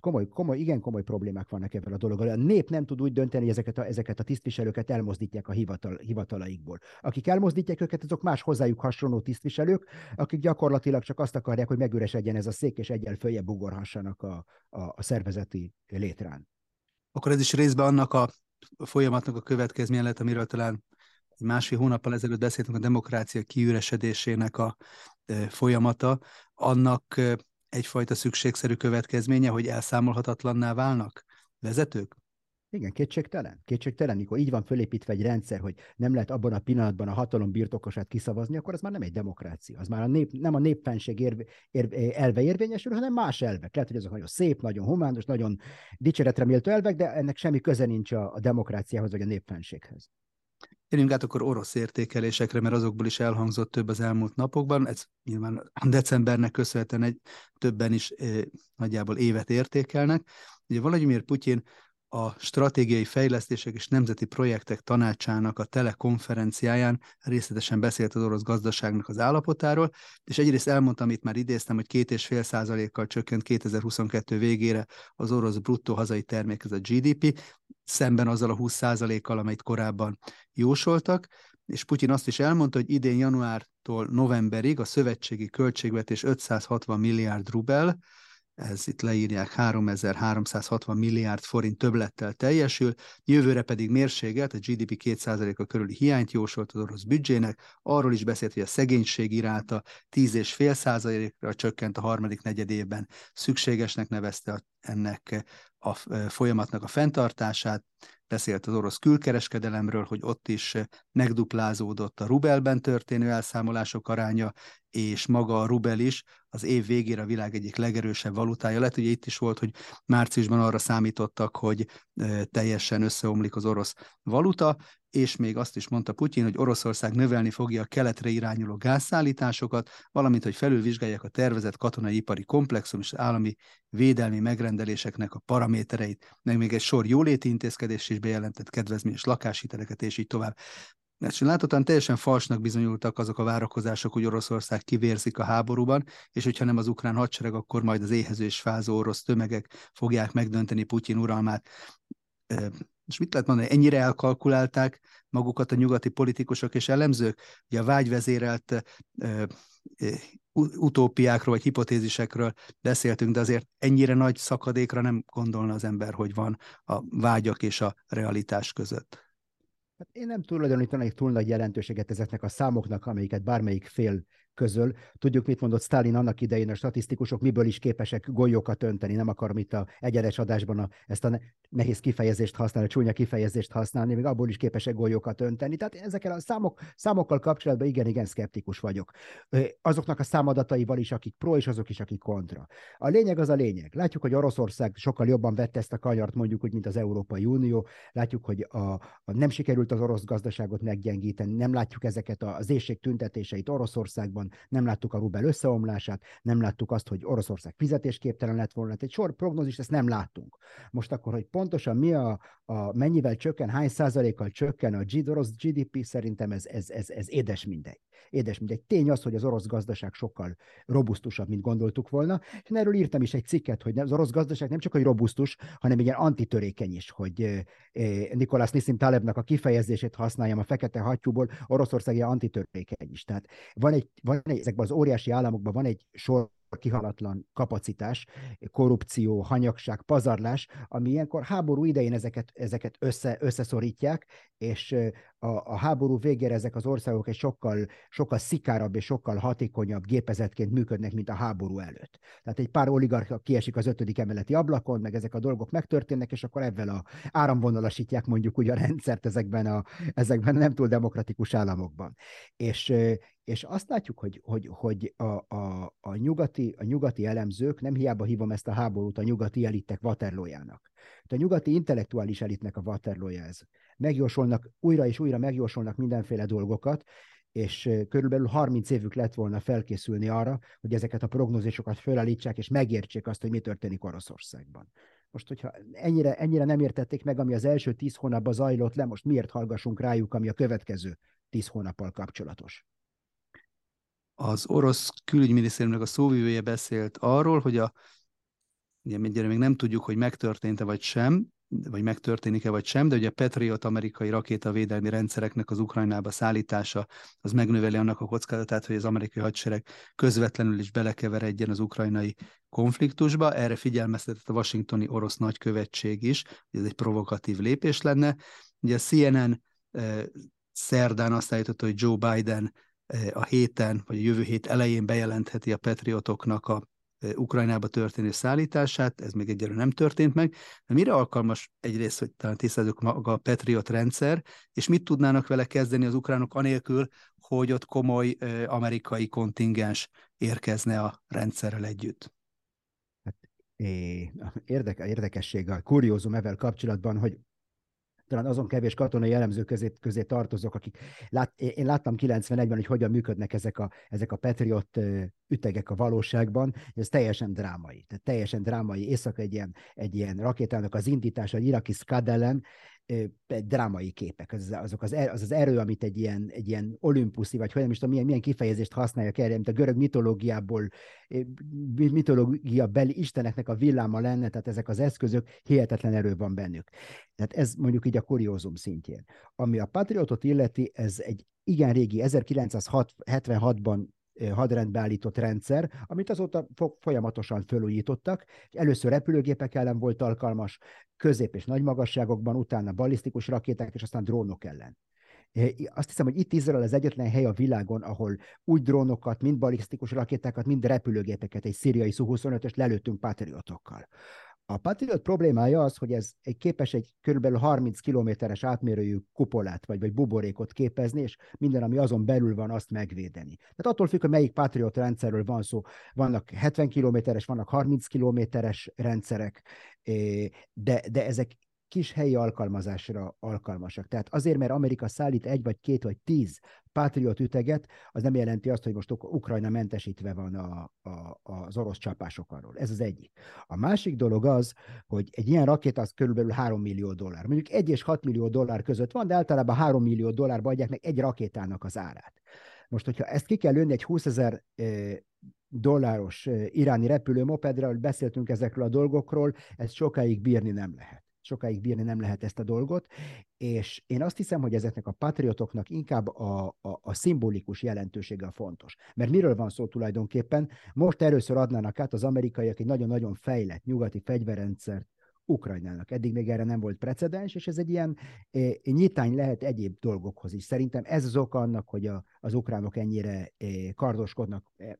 S1: Komoly, komoly, igen komoly problémák vannak ebben a dologgal. A nép nem tud úgy dönteni, hogy ezeket a, ezeket a tisztviselőket elmozdítják a hivatal, hivatalaikból. Akik elmozdítják őket, azok más hozzájuk hasonló tisztviselők, akik gyakorlatilag csak azt akarják, hogy megüresedjen ez a szék, és egyel följebb ugorhassanak a, a, a szervezeti létrán.
S2: Akkor ez is részben annak a folyamatnak a következménye lett, amiről talán másfél hónappal ezelőtt beszéltünk a demokrácia kiüresedésének a folyamata, annak egyfajta szükségszerű következménye, hogy elszámolhatatlanná válnak vezetők?
S1: Igen, kétségtelen. Kétségtelen, mikor így van fölépítve egy rendszer, hogy nem lehet abban a pillanatban a hatalom birtokosát kiszavazni, akkor az már nem egy demokrácia. Az már a nép, nem a népfenség ér, ér, elve érvényesül, hanem más elvek. Lehet, hogy azok nagyon szép, nagyon humános, nagyon dicséretre méltó elvek, de ennek semmi köze nincs a, a demokráciához vagy a népfenséghez.
S2: Térjünk át akkor orosz értékelésekre, mert azokból is elhangzott több az elmúlt napokban. Ez nyilván decembernek köszönhetően egy többen is eh, nagyjából évet értékelnek. Ugye Vladimir Putyin a Stratégiai Fejlesztések és Nemzeti Projektek Tanácsának a telekonferenciáján részletesen beszélt az orosz gazdaságnak az állapotáról, és egyrészt elmondtam, amit már idéztem, hogy két és fél százalékkal csökkent 2022 végére az orosz bruttó hazai termék, ez a GDP, szemben azzal a 20 százalékkal, amelyet korábban jósoltak, és Putyin azt is elmondta, hogy idén januártól novemberig a szövetségi költségvetés 560 milliárd rubel, ez itt leírják 3360 milliárd forint többlettel teljesül, jövőre pedig mérséget, a GDP 2%-a körüli hiányt jósolt az orosz büdzsének, arról is beszélt, hogy a szegénység iráta 10,5%-ra csökkent a harmadik negyed évben, szükségesnek nevezte ennek a folyamatnak a fenntartását, beszélt az orosz külkereskedelemről, hogy ott is megduplázódott a rubelben történő elszámolások aránya, és maga a rubel is az év végére a világ egyik legerősebb valutája lett. Ugye itt is volt, hogy márciusban arra számítottak, hogy teljesen összeomlik az orosz valuta, és még azt is mondta Putyin, hogy Oroszország növelni fogja a keletre irányuló gázszállításokat, valamint, hogy felülvizsgálják a tervezett katonai ipari komplexum és állami védelmi megrendeléseknek a paramétereit, meg még egy sor jóléti intézkedés is bejelentett kedvezményes lakáshiteleket, és így tovább. És láthatóan teljesen falsnak bizonyultak azok a várakozások, hogy Oroszország kivérzik a háborúban, és hogyha nem az ukrán hadsereg, akkor majd az éhező és fázó orosz tömegek fogják megdönteni Putyin uralmát. És mit lehet mondani, ennyire elkalkulálták magukat a nyugati politikusok és elemzők? Ugye a vágyvezérelt utópiákról vagy hipotézisekről beszéltünk, de azért ennyire nagy szakadékra nem gondolna az ember, hogy van a vágyak és a realitás között.
S1: Hát én nem tulajdonítanék túl nagy jelentőséget ezeknek a számoknak, amelyiket bármelyik fél közöl. Tudjuk, mit mondott Stalin annak idején, a statisztikusok miből is képesek golyókat önteni. Nem akarom itt a egyenes adásban a, ezt a nehéz kifejezést használni, a csúnya kifejezést használni, még abból is képesek golyókat önteni. Tehát ezekkel a számok, számokkal kapcsolatban igen, igen szkeptikus vagyok. Azoknak a számadataival is, akik pro, és azok is, akik kontra. A lényeg az a lényeg. Látjuk, hogy Oroszország sokkal jobban vette ezt a kanyart, mondjuk úgy, mint az Európai Unió. Látjuk, hogy a, a nem sikerült az orosz gazdaságot meggyengíteni, nem látjuk ezeket az éjség tüntetéseit Oroszországban, nem láttuk a rubel összeomlását, nem láttuk azt, hogy Oroszország fizetésképtelen lett volna. Tehát egy sor prognózist ezt nem láttunk. Most akkor, hogy pontosan mi a, a mennyivel csökken, hány százalékkal csökken a orosz GDP, szerintem ez, ez, ez, ez édes mindegy. Édes mindegy. Tény az, hogy az orosz gazdaság sokkal robusztusabb, mint gondoltuk volna, és erről írtam is egy cikket, hogy az orosz gazdaság nem csak hogy robusztus, hanem ilyen antitörékeny is, hogy Nikolás Nissim Talebnak a kifejezését használjam a fekete hattyúból, Oroszország ilyen antitörékeny is. Tehát van egy, van egy, ezekben az óriási államokban van egy sor kihalatlan kapacitás, korrupció, hanyagság, pazarlás, ami ilyenkor háború idején ezeket, ezeket össze, összeszorítják, és a, a háború végére ezek az országok egy sokkal, sokkal szikárabb és sokkal hatékonyabb gépezetként működnek, mint a háború előtt. Tehát egy pár oligarcha kiesik az ötödik emeleti ablakon, meg ezek a dolgok megtörténnek, és akkor ebben a áramvonalasítják mondjuk úgy a rendszert ezekben a, ezekben a nem túl demokratikus államokban. És, és azt látjuk, hogy, hogy, hogy a, a, a, nyugati, a nyugati elemzők, nem hiába hívom ezt a háborút a nyugati elitek Waterloo-jának. A nyugati intellektuális elitnek a Waterloo-ja ez. Megjósolnak, újra és újra megjósolnak mindenféle dolgokat, és körülbelül 30 évük lett volna felkészülni arra, hogy ezeket a prognózisokat felállítsák, és megértsék azt, hogy mi történik Oroszországban. Most, hogyha ennyire, ennyire nem értették meg, ami az első tíz hónapban zajlott le, most miért hallgassunk rájuk, ami a következő tíz hónappal kapcsolatos?
S2: az orosz külügyminisztériumnak a szóvivője beszélt arról, hogy a, ugye még nem tudjuk, hogy megtörtént-e vagy sem, vagy megtörténik-e vagy sem, de ugye a Patriot amerikai rakétavédelmi rendszereknek az Ukrajnába szállítása az megnöveli annak a kockázatát, hogy az amerikai hadsereg közvetlenül is belekeveredjen az ukrajnai konfliktusba. Erre figyelmeztetett a washingtoni orosz nagykövetség is, hogy ez egy provokatív lépés lenne. Ugye a CNN eh, szerdán azt állította, hogy Joe Biden a héten, vagy a jövő hét elején bejelentheti a patriotoknak a Ukrajnába történő szállítását, ez még egyelőre nem történt meg, de mire alkalmas egyrészt, hogy talán tisztázzuk maga a Patriot rendszer, és mit tudnának vele kezdeni az ukránok anélkül, hogy ott komoly amerikai kontingens érkezne a rendszerrel együtt?
S1: Hát, érdeke, érdekesség a kuriózum ezzel kapcsolatban, hogy talán azon kevés katonai elemző közé, közé tartozok, akik lát, én láttam 91-ben, hogy hogyan működnek ezek a, ezek a Patriot ütegek a valóságban, ez teljesen drámai. Tehát teljesen drámai. Észak egy ilyen, egy ilyen rakétának az indítása, egy iraki Scud ellen, drámai képek. Az, azok az, er, az az erő, amit egy ilyen, egy ilyen olimpuszi, vagy hogy nem is tudom, milyen, milyen kifejezést használják erre, mint a görög mitológiából, mitológia beli isteneknek a villáma lenne, tehát ezek az eszközök, hihetetlen erő van bennük. Tehát ez mondjuk így a kuriózum szintjén. Ami a Patriotot illeti, ez egy igen régi, 1976-ban hadrendbe állított rendszer, amit azóta folyamatosan fölújítottak. Először repülőgépek ellen volt alkalmas, közép és nagy magasságokban, utána balisztikus rakéták, és aztán drónok ellen. Azt hiszem, hogy itt Izrael az egyetlen hely a világon, ahol úgy drónokat, mind balisztikus rakétákat, mind repülőgépeket, egy szíriai Su-25-ös lelőttünk patriotokkal. A Patriot problémája az, hogy ez egy képes egy kb. 30 kilométeres átmérőjű kupolát vagy, vagy buborékot képezni, és minden, ami azon belül van, azt megvédeni. Tehát attól függ, hogy melyik Patriot rendszerről van szó. Vannak 70 kilométeres, vannak 30 kilométeres rendszerek, de, de ezek kis helyi alkalmazásra alkalmasak. Tehát azért, mert Amerika szállít egy, vagy két, vagy tíz Patriot üteget, az nem jelenti azt, hogy most Ukrajna mentesítve van a, a, az orosz csapások arról. Ez az egyik. A másik dolog az, hogy egy ilyen rakéta az körülbelül 3 millió dollár. Mondjuk 1 és 6 millió dollár között van, de általában 3 millió dollárba adják meg egy rakétának az árát. Most, hogyha ezt ki kell lőni egy 20 ezer dolláros iráni repülőmopedre, beszéltünk ezekről a dolgokról, ezt sokáig bírni nem lehet sokáig bírni nem lehet ezt a dolgot, és én azt hiszem, hogy ezeknek a patriotoknak inkább a, a, a szimbolikus jelentősége a fontos. Mert miről van szó tulajdonképpen? Most először adnának át az amerikaiak egy nagyon-nagyon fejlett nyugati fegyverrendszert Ukrajnának. Eddig még erre nem volt precedens, és ez egy ilyen e, nyitány lehet egyéb dolgokhoz is. Szerintem ez az oka annak, hogy a, az ukránok ennyire e, kardoskodnak e,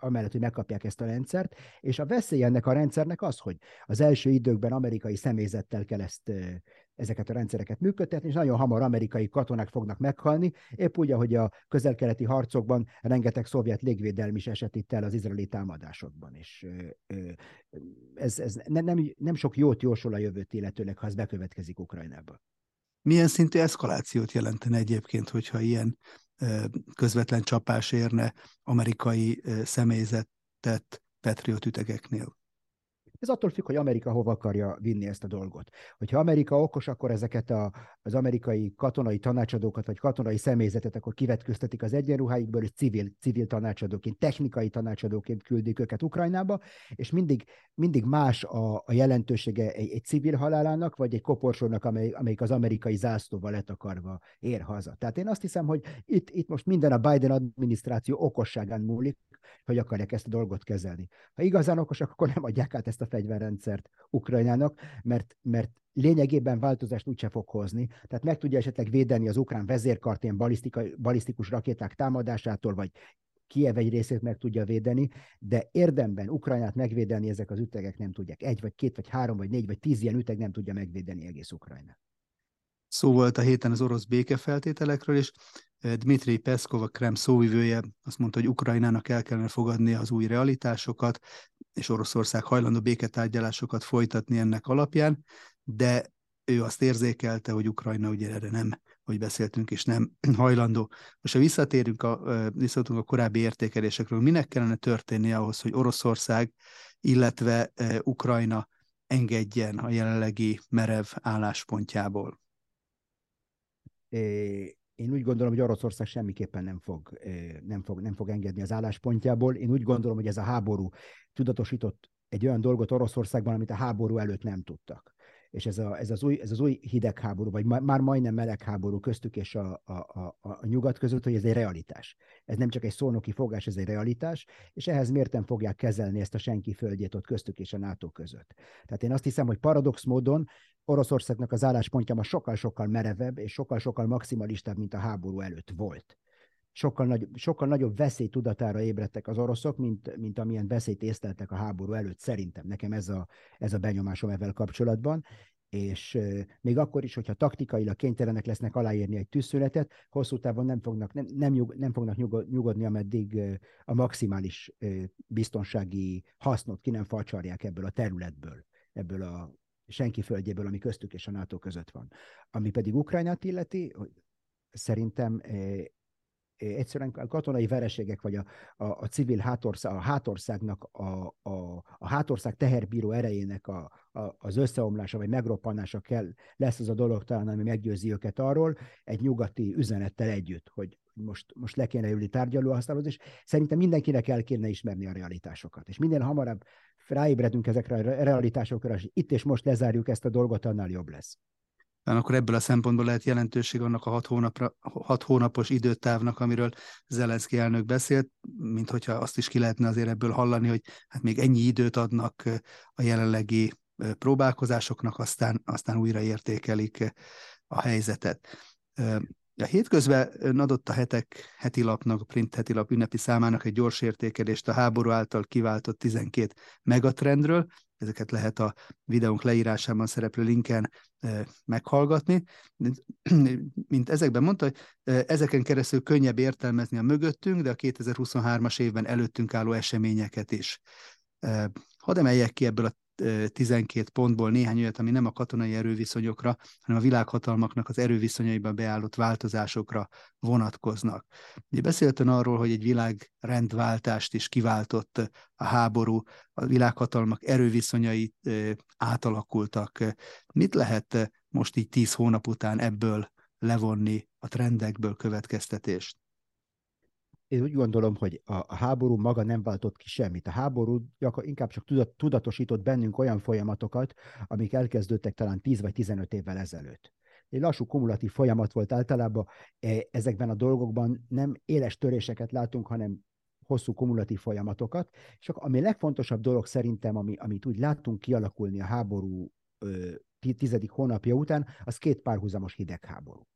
S1: amellett, hogy megkapják ezt a rendszert, és a veszély ennek a rendszernek az, hogy az első időkben amerikai személyzettel kell ezt, ezeket a rendszereket működtetni, és nagyon hamar amerikai katonák fognak meghalni, épp úgy, ahogy a közelkeleti harcokban rengeteg szovjet légvédelmi is esett itt el az izraeli támadásokban, és ez, ez nem, nem sok jót jósol a jövőt illetőleg, ha ez bekövetkezik Ukrajnába.
S2: Milyen szintű eszkalációt jelentene egyébként, hogyha ilyen közvetlen csapás érne amerikai személyzetet Patriot ütegeknél?
S1: Ez attól függ, hogy Amerika hova akarja vinni ezt a dolgot. Hogyha Amerika okos, akkor ezeket a, az amerikai katonai tanácsadókat, vagy katonai személyzetet akkor kivetköztetik az egyenruháikból, és civil, civil tanácsadóként, technikai tanácsadóként küldik őket Ukrajnába, és mindig, mindig más a, a jelentősége egy, egy civil halálának, vagy egy koporsónak, amely, amelyik az amerikai zászlóval letakarva ér haza. Tehát én azt hiszem, hogy itt, itt most minden a Biden adminisztráció okosságán múlik, hogy akarják ezt a dolgot kezelni. Ha igazán okosak, akkor nem adják át ezt a fegyverrendszert Ukrajnának, mert, mert lényegében változást úgyse fog hozni. Tehát meg tudja esetleg védeni az ukrán vezérkart ilyen balisztikus rakéták támadásától, vagy Kiev egy részét meg tudja védeni, de érdemben Ukrajnát megvédeni ezek az ütegek nem tudják. Egy, vagy két, vagy három, vagy négy, vagy tíz ilyen üteg nem tudja megvédeni egész Ukrajnát.
S2: Szó volt a héten az orosz békefeltételekről, és eh, Dmitri Peszkov, a Krem szóvivője azt mondta, hogy Ukrajnának el kellene fogadni az új realitásokat, és Oroszország hajlandó béketárgyalásokat folytatni ennek alapján, de ő azt érzékelte, hogy Ukrajna ugye erre nem, hogy beszéltünk, és nem hajlandó. Most ha visszatérünk a, visszatérünk a korábbi értékelésekről, minek kellene történni ahhoz, hogy Oroszország, illetve Ukrajna engedjen a jelenlegi merev álláspontjából?
S1: Én úgy gondolom, hogy Oroszország semmiképpen nem fog, nem, fog, nem fog engedni az álláspontjából. Én úgy gondolom, hogy ez a háború tudatosított egy olyan dolgot Oroszországban, amit a háború előtt nem tudtak és ez, a, ez, az új, ez az új hidegháború, vagy már majdnem melegháború köztük és a, a, a, a nyugat között, hogy ez egy realitás. Ez nem csak egy szónoki fogás, ez egy realitás, és ehhez mérten fogják kezelni ezt a senki földjét ott köztük és a NATO között. Tehát én azt hiszem, hogy paradox módon Oroszországnak az álláspontja ma sokkal-sokkal merevebb és sokkal-sokkal maximalistább, mint a háború előtt volt sokkal, nagy, sokkal nagyobb veszély tudatára ébredtek az oroszok, mint, mint amilyen veszélyt észleltek a háború előtt. Szerintem nekem ez a, ez a benyomásom ezzel kapcsolatban és még akkor is, hogyha taktikailag kénytelenek lesznek aláírni egy tűzszünetet, hosszú távon nem fognak, nem, nem, nyug, nem fognak nyugodni, ameddig a maximális biztonsági hasznot ki nem facsarják ebből a területből, ebből a senki földjéből, ami köztük és a NATO között van. Ami pedig Ukrajnát illeti, szerintem egyszerűen a katonai vereségek, vagy a, a, a civil hátország, a hátországnak, a, a, a hátország teherbíró erejének a, a, az összeomlása, vagy megroppanása kell, lesz az a dolog talán, ami meggyőzi őket arról, egy nyugati üzenettel együtt, hogy most, most le kéne ülni tárgyalóasztalhoz, és szerintem mindenkinek el kéne ismerni a realitásokat. És minél hamarabb ráébredünk ezekre a realitásokra, és itt és most lezárjuk ezt a dolgot, annál jobb lesz
S2: akkor ebből a szempontból lehet jelentőség annak a hat, hónapra, hat hónapos időtávnak, amiről Zelenszky elnök beszélt, mint hogyha azt is ki lehetne azért ebből hallani, hogy hát még ennyi időt adnak a jelenlegi próbálkozásoknak, aztán, aztán újra értékelik a helyzetet. A hétközben adott a hetek heti lapnak, a print heti lap ünnepi számának egy gyors értékelést a háború által kiváltott 12 megatrendről. Ezeket lehet a videónk leírásában szereplő linken meghallgatni. Mint ezekben mondta, ezeken keresztül könnyebb értelmezni a mögöttünk, de a 2023-as évben előttünk álló eseményeket is. Hadd emeljek ki ebből a 12 pontból néhány olyat, ami nem a katonai erőviszonyokra, hanem a világhatalmaknak az erőviszonyaiban beállott változásokra vonatkoznak. Ugye beszéltem arról, hogy egy világrendváltást is kiváltott a háború, a világhatalmak erőviszonyai átalakultak. Mit lehet most így tíz hónap után ebből levonni a trendekből következtetést?
S1: Én úgy gondolom, hogy a, a háború maga nem váltott ki semmit. A háború inkább csak tudat, tudatosított bennünk olyan folyamatokat, amik elkezdődtek talán 10 vagy 15 évvel ezelőtt. Egy lassú kumulatív folyamat volt általában, e, ezekben a dolgokban nem éles töréseket látunk, hanem hosszú kumulatív folyamatokat, és ami a legfontosabb dolog szerintem, ami, amit úgy látunk kialakulni a háború tizedik hónapja után, az két párhuzamos hidegháború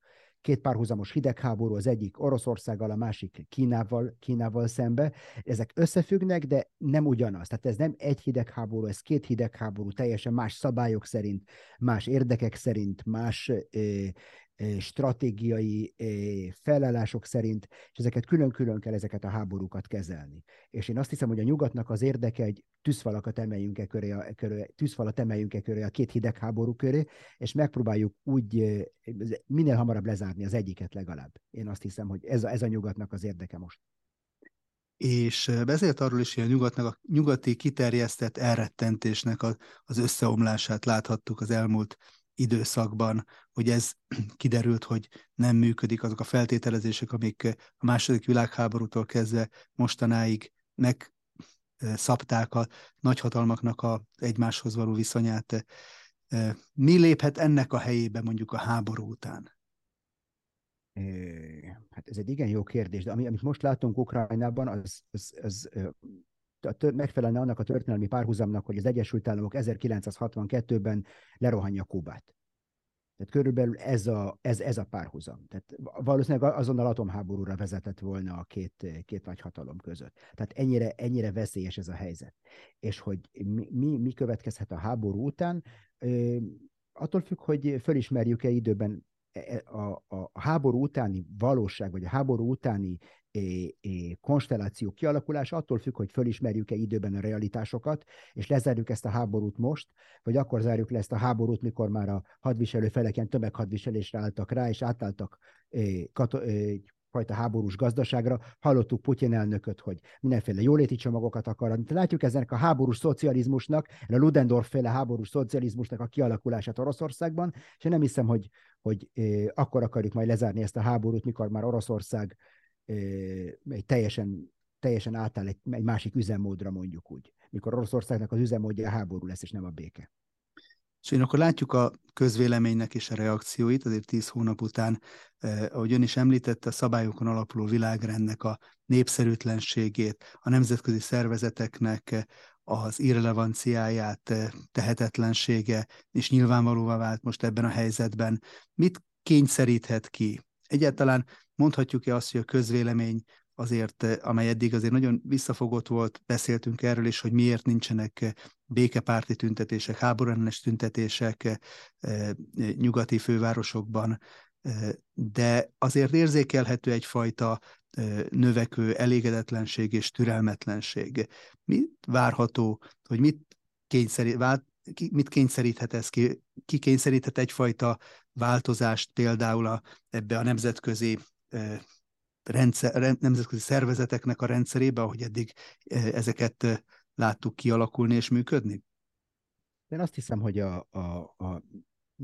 S1: két párhuzamos hidegháború, az egyik Oroszországgal, a másik Kínával, Kínával szembe. Ezek összefüggnek, de nem ugyanaz. Tehát ez nem egy hidegháború, ez két hidegháború, teljesen más szabályok szerint, más érdekek szerint, más stratégiai felállások szerint, és ezeket külön-külön kell ezeket a háborúkat kezelni. És én azt hiszem, hogy a nyugatnak az érdeke, egy tűzfalakat emeljünk e köré, a, köré, tűzfalat emeljünk e köré a két hidegháború köré, és megpróbáljuk úgy minél hamarabb lezárni az egyiket legalább. Én azt hiszem, hogy ez a, ez a nyugatnak az érdeke most
S2: és beszélt arról is, hogy a nyugatnak, a nyugati kiterjesztett elrettentésnek az összeomlását láthattuk az elmúlt időszakban, hogy ez kiderült, hogy nem működik azok a feltételezések, amik a második világháborútól kezdve mostanáig megszabták a nagyhatalmaknak a egymáshoz való viszonyát. Mi léphet ennek a helyébe mondjuk a háború után?
S1: Hát ez egy igen jó kérdés, de ami, amit most látunk Ukrajnában, az, az, az megfelelne annak a történelmi párhuzamnak, hogy az Egyesült Államok 1962-ben lerohanja Kubát. Tehát körülbelül ez a, ez, ez a párhuzam. Tehát valószínűleg azonnal atomháborúra vezetett volna a két, két nagy hatalom között. Tehát ennyire, ennyire veszélyes ez a helyzet. És hogy mi, mi, mi következhet a háború után, attól függ, hogy fölismerjük-e időben a, a, a háború utáni valóság, vagy a háború utáni konstelláció kialakulása attól függ, hogy fölismerjük-e időben a realitásokat, és lezárjuk ezt a háborút most, vagy akkor zárjuk le ezt a háborút, mikor már a hadviselő feleken tömeghadviselésre álltak rá, és átálltak kato- fajta háborús gazdaságra. Hallottuk Putyin elnököt, hogy mindenféle jóléti csomagokat akar. Látjuk ezen a háborús szocializmusnak, a Ludendorff féle háborús szocializmusnak a kialakulását Oroszországban, és én nem hiszem, hogy, hogy akkor akarjuk majd lezárni ezt a háborút, mikor már Oroszország egy teljesen, teljesen átáll egy, egy másik üzemmódra mondjuk úgy, mikor Oroszországnak az üzemmódja a háború lesz, és nem a béke.
S2: És én akkor látjuk a közvéleménynek is a reakcióit, azért tíz hónap után, eh, ahogy ön is említette, a szabályokon alapuló világrendnek a népszerűtlenségét, a nemzetközi szervezeteknek az irrelevanciáját, tehetetlensége, és nyilvánvalóvá vált most ebben a helyzetben. Mit kényszeríthet ki? Egyáltalán mondhatjuk-e azt, hogy a közvélemény azért, eh, amely eddig azért nagyon visszafogott volt, beszéltünk erről is, hogy miért nincsenek eh, békepárti tüntetések, háborúellenes tüntetések eh, nyugati fővárosokban, de azért érzékelhető egyfajta növekvő elégedetlenség és türelmetlenség. Mi várható, hogy mit, kényszerít, mit kényszeríthet ez ki? Ki kényszeríthet egyfajta változást például a, ebbe a nemzetközi rendszer, nemzetközi szervezeteknek a rendszerébe, ahogy eddig ezeket láttuk kialakulni és működni?
S1: Én azt hiszem, hogy a, a, a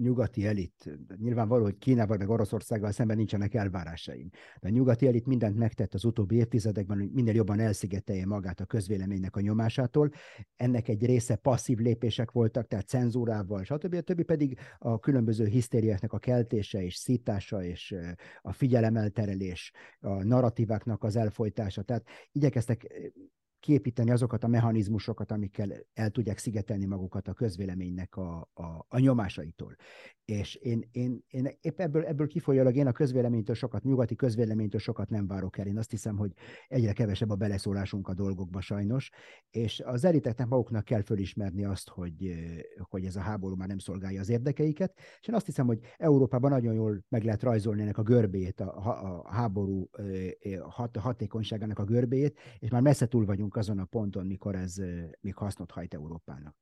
S1: nyugati elit, nyilvánvaló, hogy Kínával meg Oroszországgal szemben nincsenek elvárásaim, de a nyugati elit mindent megtett az utóbbi évtizedekben, hogy minél jobban elszigetelje magát a közvéleménynek a nyomásától. Ennek egy része passzív lépések voltak, tehát cenzúrával, stb. A többi pedig a különböző hisztériáknak a keltése és szítása és a figyelemelterelés, a narratíváknak az elfolytása. Tehát igyekeztek képíteni azokat a mechanizmusokat, amikkel el tudják szigetelni magukat a közvéleménynek a, a, a nyomásaitól. És én, én, én épp ebből, ebből kifolyólag én a közvéleménytől sokat, nyugati közvéleménytől sokat nem várok el. Én azt hiszem, hogy egyre kevesebb a beleszólásunk a dolgokba sajnos, és az eliteknek maguknak kell fölismerni azt, hogy, hogy ez a háború már nem szolgálja az érdekeiket, és én azt hiszem, hogy Európában nagyon jól meg lehet rajzolni ennek a görbét, a, a háború hat, hatékonyságának a görbét, és már messze túl vagyunk azon a ponton, mikor ez még hasznot hajt Európának.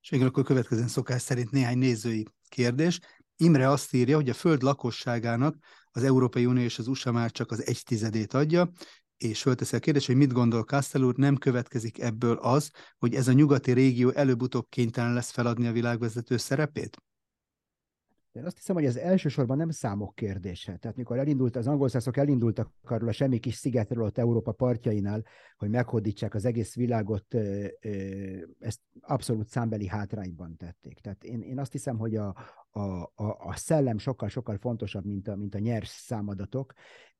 S2: És végül akkor következően szokás szerint néhány nézői kérdés. Imre azt írja, hogy a föld lakosságának az Európai Unió és az USA már csak az egy tizedét adja, és fölteszi a kérdést, hogy mit gondol Kastel úr, nem következik ebből az, hogy ez a nyugati régió előbb-utóbb kénytelen lesz feladni a világvezető szerepét?
S1: Én azt hiszem, hogy ez elsősorban nem számok kérdése. Tehát mikor elindult, az angol szászok elindultak arról a semmi kis szigetről ott Európa partjainál, hogy meghódítsák az egész világot, ezt abszolút számbeli hátrányban tették. Tehát én, én azt hiszem, hogy a, a, a, a szellem sokkal-sokkal fontosabb, mint a, mint a nyers számadatok,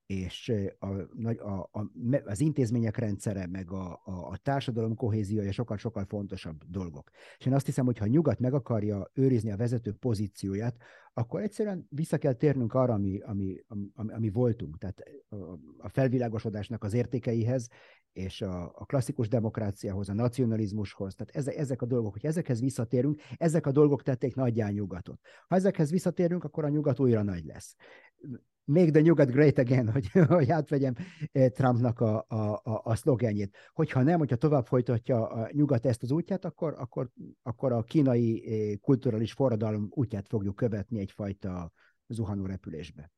S1: és a, a, a, az intézmények rendszere, meg a, a, a társadalom kohéziója sokkal-sokkal fontosabb dolgok. És én azt hiszem, hogy ha nyugat meg akarja őrizni a vezető pozícióját, akkor egyszerűen vissza kell térnünk arra, ami, ami, ami, ami voltunk, tehát a felvilágosodásnak az értékeihez, és a, a klasszikus demokráciához, a nacionalizmushoz, tehát ezek, ezek a dolgok, hogy ezekhez visszatérünk, ezek a dolgok tették nagyján nyugatot. Ha ezekhez visszatérünk, akkor a nyugat újra nagy lesz make the nyugat great again, hogy, hogy átvegyem eh, Trumpnak a, a, a, a szlogenjét. Hogyha nem, hogyha tovább folytatja a nyugat ezt az útját, akkor, akkor, akkor a kínai eh, kulturális forradalom útját fogjuk követni egyfajta zuhanó repülésbe.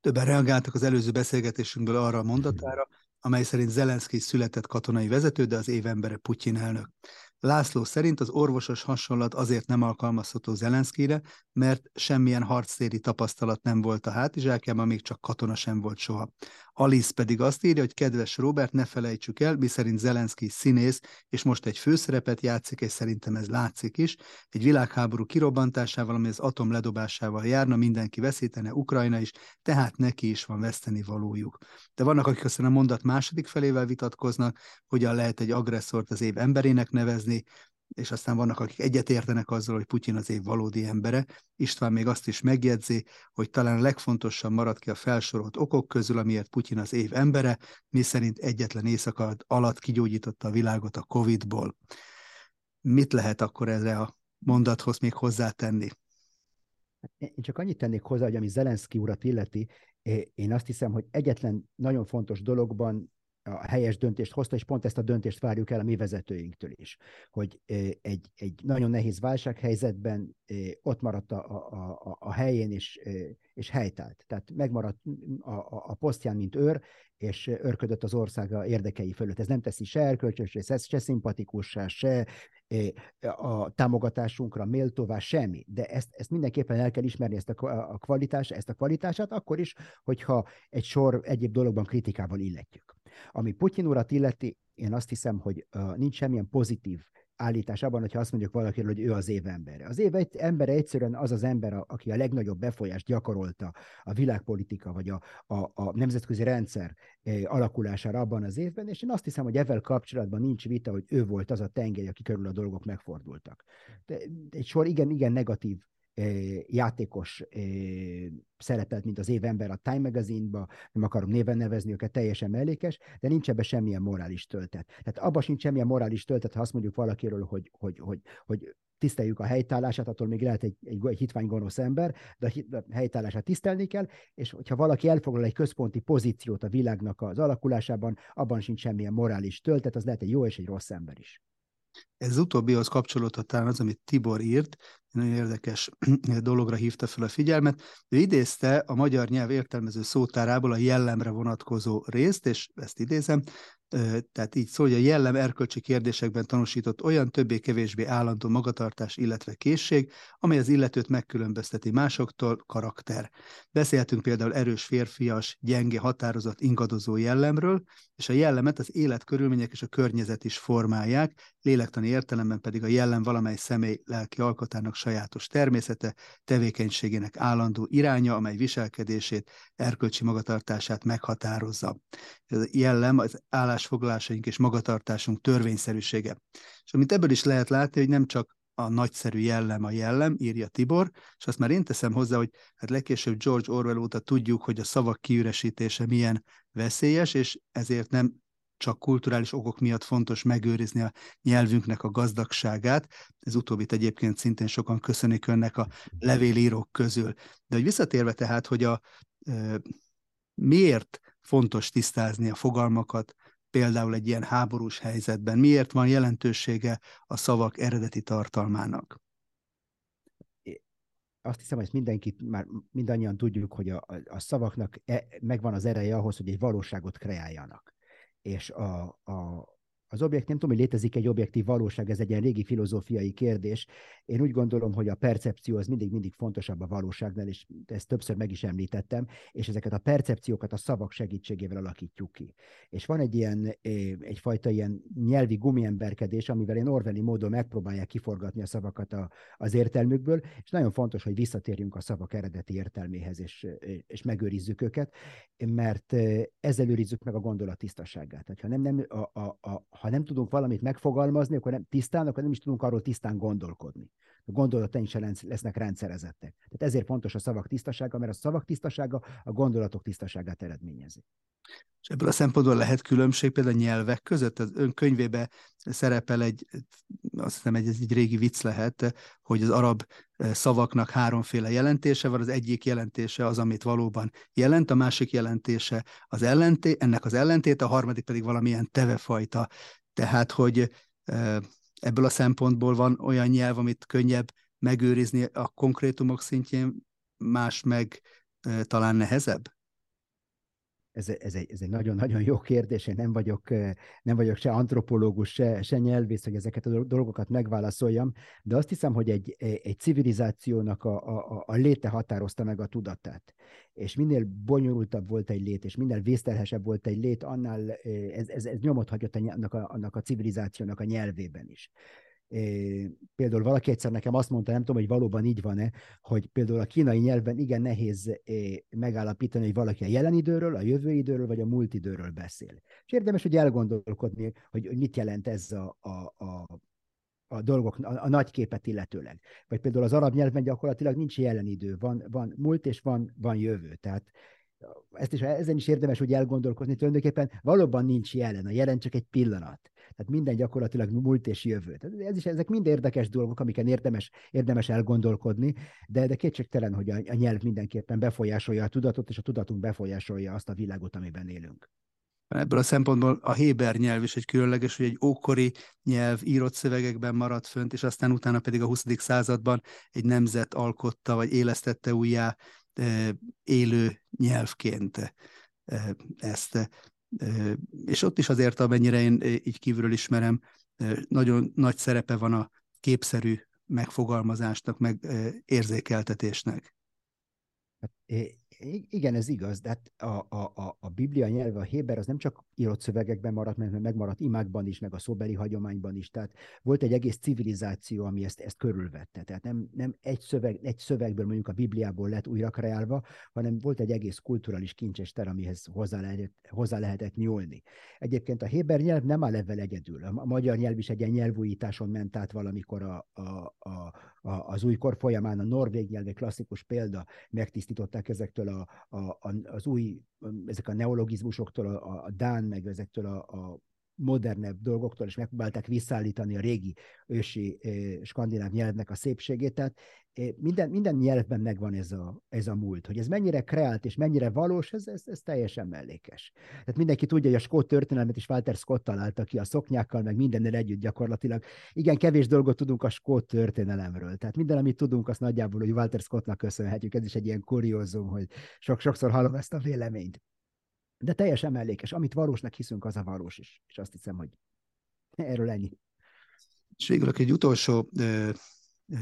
S2: Többen reagáltak az előző beszélgetésünkből arra a mondatára, amely szerint Zelenszky született katonai vezető, de az évembere Putyin elnök. László szerint az orvosos hasonlat azért nem alkalmazható Zelenszkire, mert semmilyen harctéri tapasztalat nem volt a hátizsákjában, még csak katona sem volt soha. Alice pedig azt írja, hogy kedves Robert, ne felejtsük el, miszerint Zelenszky színész, és most egy főszerepet játszik, és szerintem ez látszik is. Egy világháború kirobbantásával, ami az atom ledobásával járna, mindenki veszítene, Ukrajna is, tehát neki is van veszteni valójuk. De vannak, akik aztán a mondat második felével vitatkoznak, hogyan lehet egy agresszort az év emberének nevezni, és aztán vannak, akik egyetértenek azzal, hogy Putyin az év valódi embere. István még azt is megjegyzi, hogy talán legfontosabb marad ki a felsorolt okok közül, amiért Putyin az év embere, mi szerint egyetlen éjszaka alatt kigyógyította a világot a Covid-ból. Mit lehet akkor erre a mondathoz még hozzátenni?
S1: Én csak annyit tennék hozzá, hogy ami Zelenszky urat illeti, én azt hiszem, hogy egyetlen nagyon fontos dologban a helyes döntést hozta, és pont ezt a döntést várjuk el a mi vezetőinktől is, hogy egy, egy nagyon nehéz válsághelyzetben ott maradt a, a, a, a helyén, és, és helytált. Tehát megmaradt a, a, a posztján, mint őr, és örködött az országa érdekei fölött. Ez nem teszi se erkölcsös, se, se szimpatikussá, se a támogatásunkra méltóvá, semmi. De ezt, ezt mindenképpen el kell ismerni, ezt a, a kvalitás, ezt a kvalitását, akkor is, hogyha egy sor egyéb dologban kritikával illetjük. Ami Putyin urat illeti, én azt hiszem, hogy nincs semmilyen pozitív állítás abban, hogyha azt mondjuk valakiről, hogy ő az év embere. Az év egy, embere egyszerűen az az ember, aki a legnagyobb befolyást gyakorolta a világpolitika vagy a, a, a nemzetközi rendszer alakulására abban az évben, és én azt hiszem, hogy ezzel kapcsolatban nincs vita, hogy ő volt az a tengely, aki körül a dolgok megfordultak. De egy sor igen, igen negatív játékos szerepelt, mint az év ember a Time Magazine-ba, nem akarom néven nevezni őket, teljesen mellékes, de nincs ebben semmilyen morális töltet. Tehát abban sincs semmilyen morális töltet, ha azt mondjuk valakiről, hogy, hogy, hogy, hogy tiszteljük a helytállását, attól még lehet egy, egy, egy hitvány gonosz ember, de a helytállását tisztelni kell, és hogyha valaki elfoglal egy központi pozíciót a világnak az alakulásában, abban sincs semmilyen morális töltet, az lehet egy jó és egy rossz ember is.
S2: Ez utóbbihoz kapcsolódhat talán az, amit Tibor írt, nagyon érdekes dologra hívta fel a figyelmet. Ő idézte a magyar nyelv értelmező szótárából a jellemre vonatkozó részt, és ezt idézem, tehát így szól, hogy a jellem erkölcsi kérdésekben tanúsított olyan többé-kevésbé állandó magatartás, illetve készség, amely az illetőt megkülönbözteti másoktól, karakter. Beszéltünk például erős férfias, gyenge, határozott, ingadozó jellemről, és a jellemet az életkörülmények és a környezet is formálják, lélektani értelemben pedig a jellem valamely személy lelki alkotának sajátos természete, tevékenységének állandó iránya, amely viselkedését, erkölcsi magatartását meghatározza. Ez a jellem az állásfoglalásaink és magatartásunk törvényszerűsége. És amit ebből is lehet látni, hogy nem csak a nagyszerű jellem a jellem, írja Tibor, és azt már én teszem hozzá, hogy hát legkésőbb George Orwell óta tudjuk, hogy a szavak kiüresítése milyen veszélyes, és ezért nem csak kulturális okok miatt fontos megőrizni a nyelvünknek a gazdagságát. Ez utóbbit egyébként szintén sokan köszönik önnek a levélírók közül. De hogy visszatérve tehát, hogy a miért fontos tisztázni a fogalmakat, például egy ilyen háborús helyzetben, miért van jelentősége a szavak eredeti tartalmának?
S1: azt hiszem, hogy mindenkit már mindannyian tudjuk, hogy a, a szavaknak e, megvan az ereje ahhoz, hogy egy valóságot kreáljanak és a, a, az objekt, nem tudom, hogy létezik egy objektív valóság, ez egy ilyen régi filozófiai kérdés. Én úgy gondolom, hogy a percepció az mindig-mindig fontosabb a valóságnál, és ezt többször meg is említettem, és ezeket a percepciókat a szavak segítségével alakítjuk ki. És van egy ilyen, egyfajta ilyen nyelvi gumiemberkedés, amivel én orveli módon megpróbálják kiforgatni a szavakat a, az értelmükből, és nagyon fontos, hogy visszatérjünk a szavak eredeti értelméhez, és, és megőrizzük őket, mert ezzel őrizzük meg a gondolat tisztaságát. Tehát, ha nem, nem, a, a, a, ha nem tudunk valamit megfogalmazni, akkor nem tisztán, akkor nem is tudunk arról tisztán gondolkodni. A gondolataink sem lesznek rendszerezettek. Tehát ezért fontos a szavak tisztasága, mert a szavak tisztasága a gondolatok tisztaságát eredményezi.
S2: És ebből a szempontból lehet különbség például a nyelvek között? Az ön könyvébe szerepel egy, azt hiszem egy, egy régi vicc lehet, hogy az arab szavaknak háromféle jelentése van, az egyik jelentése az, amit valóban jelent, a másik jelentése az ellenté, ennek az ellentét, a harmadik pedig valamilyen tevefajta. Tehát, hogy ebből a szempontból van olyan nyelv, amit könnyebb megőrizni a konkrétumok szintjén, más meg talán nehezebb?
S1: Ez, ez, egy, ez egy nagyon-nagyon jó kérdés, én nem vagyok, nem vagyok se antropológus, se, se nyelvész, hogy ezeket a dolgokat megválaszoljam, de azt hiszem, hogy egy, egy civilizációnak a, a, a léte határozta meg a tudatát. És minél bonyolultabb volt egy lét, és minél vésztelhesebb volt egy lét, annál ez, ez, ez nyomot hagyott annak a, annak a civilizációnak a nyelvében is például valaki egyszer nekem azt mondta, nem tudom, hogy valóban így van-e, hogy például a kínai nyelven igen nehéz megállapítani, hogy valaki a jelen időről, a jövő időről, vagy a múlt időről beszél. És érdemes, hogy elgondolkodni, hogy, mit jelent ez a, a, a, a dolgok, a, a nagy képet illetőleg. Vagy például az arab nyelvben gyakorlatilag nincs jelen idő, van, van múlt és van, van jövő. Tehát ezt is, ezen is érdemes hogy elgondolkozni, tulajdonképpen valóban nincs jelen, a jelen csak egy pillanat. Tehát minden gyakorlatilag múlt és jövő. Tehát ez is, ezek mind érdekes dolgok, amiken érdemes, érdemes elgondolkodni, de, de kétségtelen, hogy a, a nyelv mindenképpen befolyásolja a tudatot, és a tudatunk befolyásolja azt a világot, amiben élünk.
S2: Ebből a szempontból a Héber nyelv is egy különleges, hogy egy ókori nyelv írott szövegekben maradt fönt, és aztán utána pedig a 20. században egy nemzet alkotta, vagy élesztette újjá élő nyelvként ezt. És ott is azért, amennyire én így kívülről ismerem, nagyon nagy szerepe van a képszerű megfogalmazásnak, meg érzékeltetésnek.
S1: Hát, igen, ez igaz, de hát a, a, a, a Biblia nyelve, a Héber, az nem csak írott szövegekben maradt, mert megmaradt imákban is, meg a szóbeli hagyományban is. Tehát volt egy egész civilizáció, ami ezt, ezt körülvette. Tehát nem, nem egy, szöveg, egy szövegből, mondjuk a Bibliából lett újra kreálva, hanem volt egy egész kulturális kincsester, amihez hozzá, lehet, hozzá lehetett nyúlni. Egyébként a Héber nyelv nem áll ebben egyedül. A magyar nyelv is egy ilyen nyelvújításon ment át valamikor a, a, a, a, az újkor folyamán. A norvég nyelv egy klasszikus példa, megtisztították ezektől a, a, az új, ezek a neologizmusoktól, a, a Dán, meg ezektől a, a modernebb dolgoktól, és megpróbálták visszaállítani a régi ősi skandináv nyelvnek a szépségét. Tehát eh, minden, minden nyelvben megvan ez a, ez a múlt. Hogy ez mennyire kreált és mennyire valós, ez, ez, ez teljesen mellékes. Tehát mindenki tudja, hogy a Scott történelmet is Walter Scott találta ki a szoknyákkal, meg mindennel együtt gyakorlatilag. Igen, kevés dolgot tudunk a Scott történelemről. Tehát minden, amit tudunk, azt nagyjából, hogy Walter Scottnak köszönhetjük. Ez is egy ilyen kuriózum, hogy sok, sokszor hallom ezt a véleményt. De teljesen mellékes. Amit valósnak hiszünk, az a valós is. És azt hiszem, hogy erről ennyi.
S2: És végül egy utolsó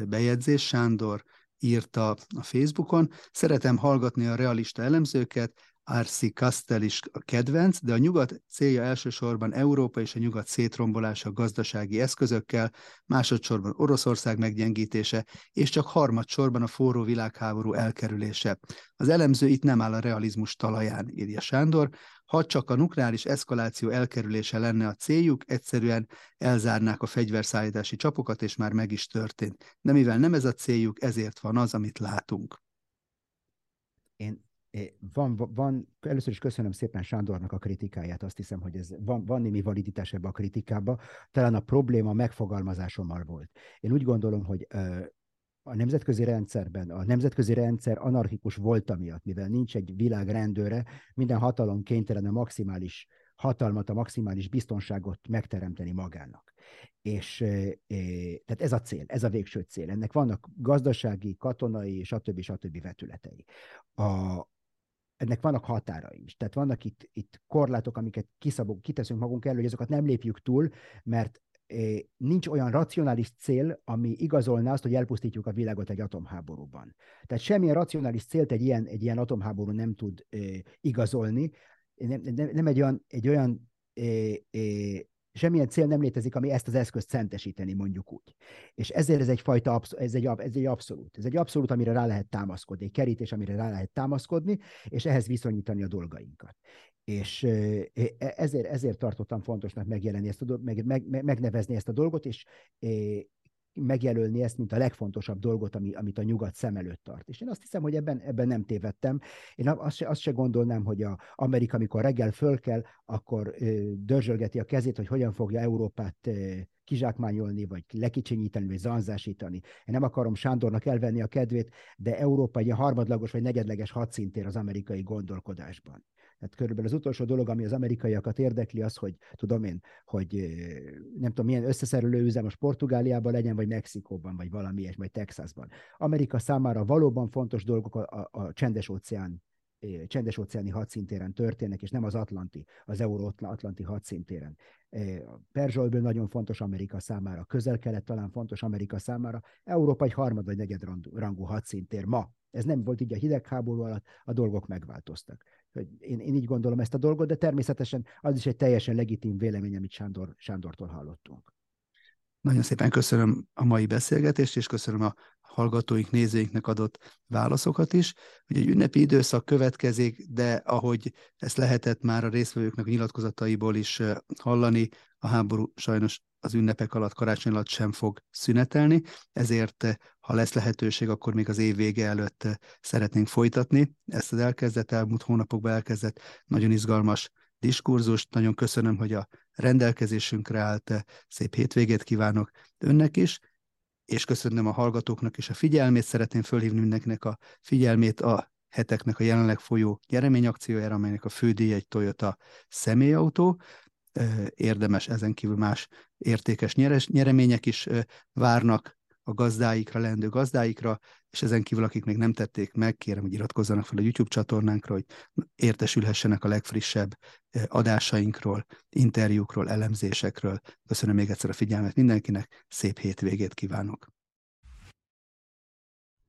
S2: bejegyzés, Sándor írta a Facebookon, szeretem hallgatni a realista elemzőket, Arsi Kastel is a kedvenc, de a nyugat célja elsősorban Európa és a nyugat szétrombolása gazdasági eszközökkel, másodszorban Oroszország meggyengítése, és csak harmadsorban a forró világháború elkerülése. Az elemző itt nem áll a realizmus talaján, írja Sándor, ha csak a nukleáris eszkaláció elkerülése lenne a céljuk, egyszerűen elzárnák a fegyverszállítási csapokat, és már meg is történt. De mivel nem ez a céljuk, ezért van az, amit látunk.
S1: Én van, van, először is köszönöm szépen Sándornak a kritikáját, azt hiszem, hogy ez van, van némi validitás ebbe a kritikába. Talán a probléma megfogalmazásommal volt. Én úgy gondolom, hogy a nemzetközi rendszerben, a nemzetközi rendszer anarchikus volt miatt, mivel nincs egy világ rendőre, minden hatalom kénytelen a maximális hatalmat, a maximális biztonságot megteremteni magának. És tehát ez a cél, ez a végső cél. Ennek vannak gazdasági, katonai, stb. stb. vetületei. A, ennek vannak határai is. Tehát vannak itt, itt korlátok, amiket kiszabunk, kiteszünk magunk elő, hogy azokat nem lépjük túl, mert nincs olyan racionális cél, ami igazolná azt, hogy elpusztítjuk a világot egy atomháborúban. Tehát semmilyen racionális célt egy ilyen, egy ilyen atomháború nem tud igazolni. Nem, nem, nem egy olyan, egy olyan semmilyen cél nem létezik, ami ezt az eszközt szentesíteni, mondjuk úgy. És ezért ez egyfajta, ez egy, ez egy abszolút. Ez egy abszolút, amire rá lehet támaszkodni, egy kerítés, amire rá lehet támaszkodni, és ehhez viszonyítani a dolgainkat. És e, ezért, ezért tartottam fontosnak megjelenni ezt a, meg, meg, megnevezni ezt a dolgot, és megjelölni ezt, mint a legfontosabb dolgot, ami, amit a nyugat szem előtt tart. És én azt hiszem, hogy ebben, ebben nem tévedtem. Én azt se, azt se gondolnám, hogy a Amerika, amikor reggel fölkel, akkor ö, dörzsölgeti a kezét, hogy hogyan fogja Európát ö, kizsákmányolni, vagy lekicsinyíteni, vagy zanzásítani. Én nem akarom Sándornak elvenni a kedvét, de Európa egy harmadlagos vagy negyedleges hadszintér az amerikai gondolkodásban. Tehát körülbelül az utolsó dolog, ami az amerikaiakat érdekli, az, hogy tudom én, hogy nem tudom, milyen összeszerelő üzem most Portugáliában legyen, vagy Mexikóban, vagy valami ilyesmi, vagy Texasban. Amerika számára valóban fontos dolgok a, a, a csendes óceán csendes óceáni hadszintéren történnek, és nem az Atlanti, az Euró-Atlanti hadszintéren. Perzsolből nagyon fontos Amerika számára, közel-kelet talán fontos Amerika számára, Európa egy harmad vagy negyed rangú hadszintér ma. Ez nem volt így a hidegháború alatt, a dolgok megváltoztak. Én, én így gondolom ezt a dolgot, de természetesen az is egy teljesen legitim vélemény, amit Sándor, Sándortól hallottunk.
S2: Nagyon szépen köszönöm a mai beszélgetést, és köszönöm a hallgatóink, nézőinknek adott válaszokat is. Ugye egy ünnepi időszak következik, de ahogy ezt lehetett már a részvevőknek a nyilatkozataiból is hallani, a háború sajnos az ünnepek alatt, karácsony alatt sem fog szünetelni, ezért ha lesz lehetőség, akkor még az év vége előtt szeretnénk folytatni ezt az elkezdett, elmúlt hónapokban elkezdett nagyon izgalmas diskurzust. Nagyon köszönöm, hogy a rendelkezésünkre állt. Szép hétvégét kívánok önnek is, és köszönöm a hallgatóknak is a figyelmét. Szeretném fölhívni mindenkinek a figyelmét a heteknek a jelenleg folyó nyereményakciójára, amelynek a fődíj egy Toyota személyautó. Érdemes ezen kívül más értékes nyeres, nyeremények is várnak a gazdáikra, leendő gazdáikra, és ezen kívül, akik még nem tették meg, kérem, hogy iratkozzanak fel a YouTube csatornánkra, hogy értesülhessenek a legfrissebb adásainkról, interjúkról, elemzésekről. Köszönöm még egyszer a figyelmet mindenkinek, szép hétvégét kívánok!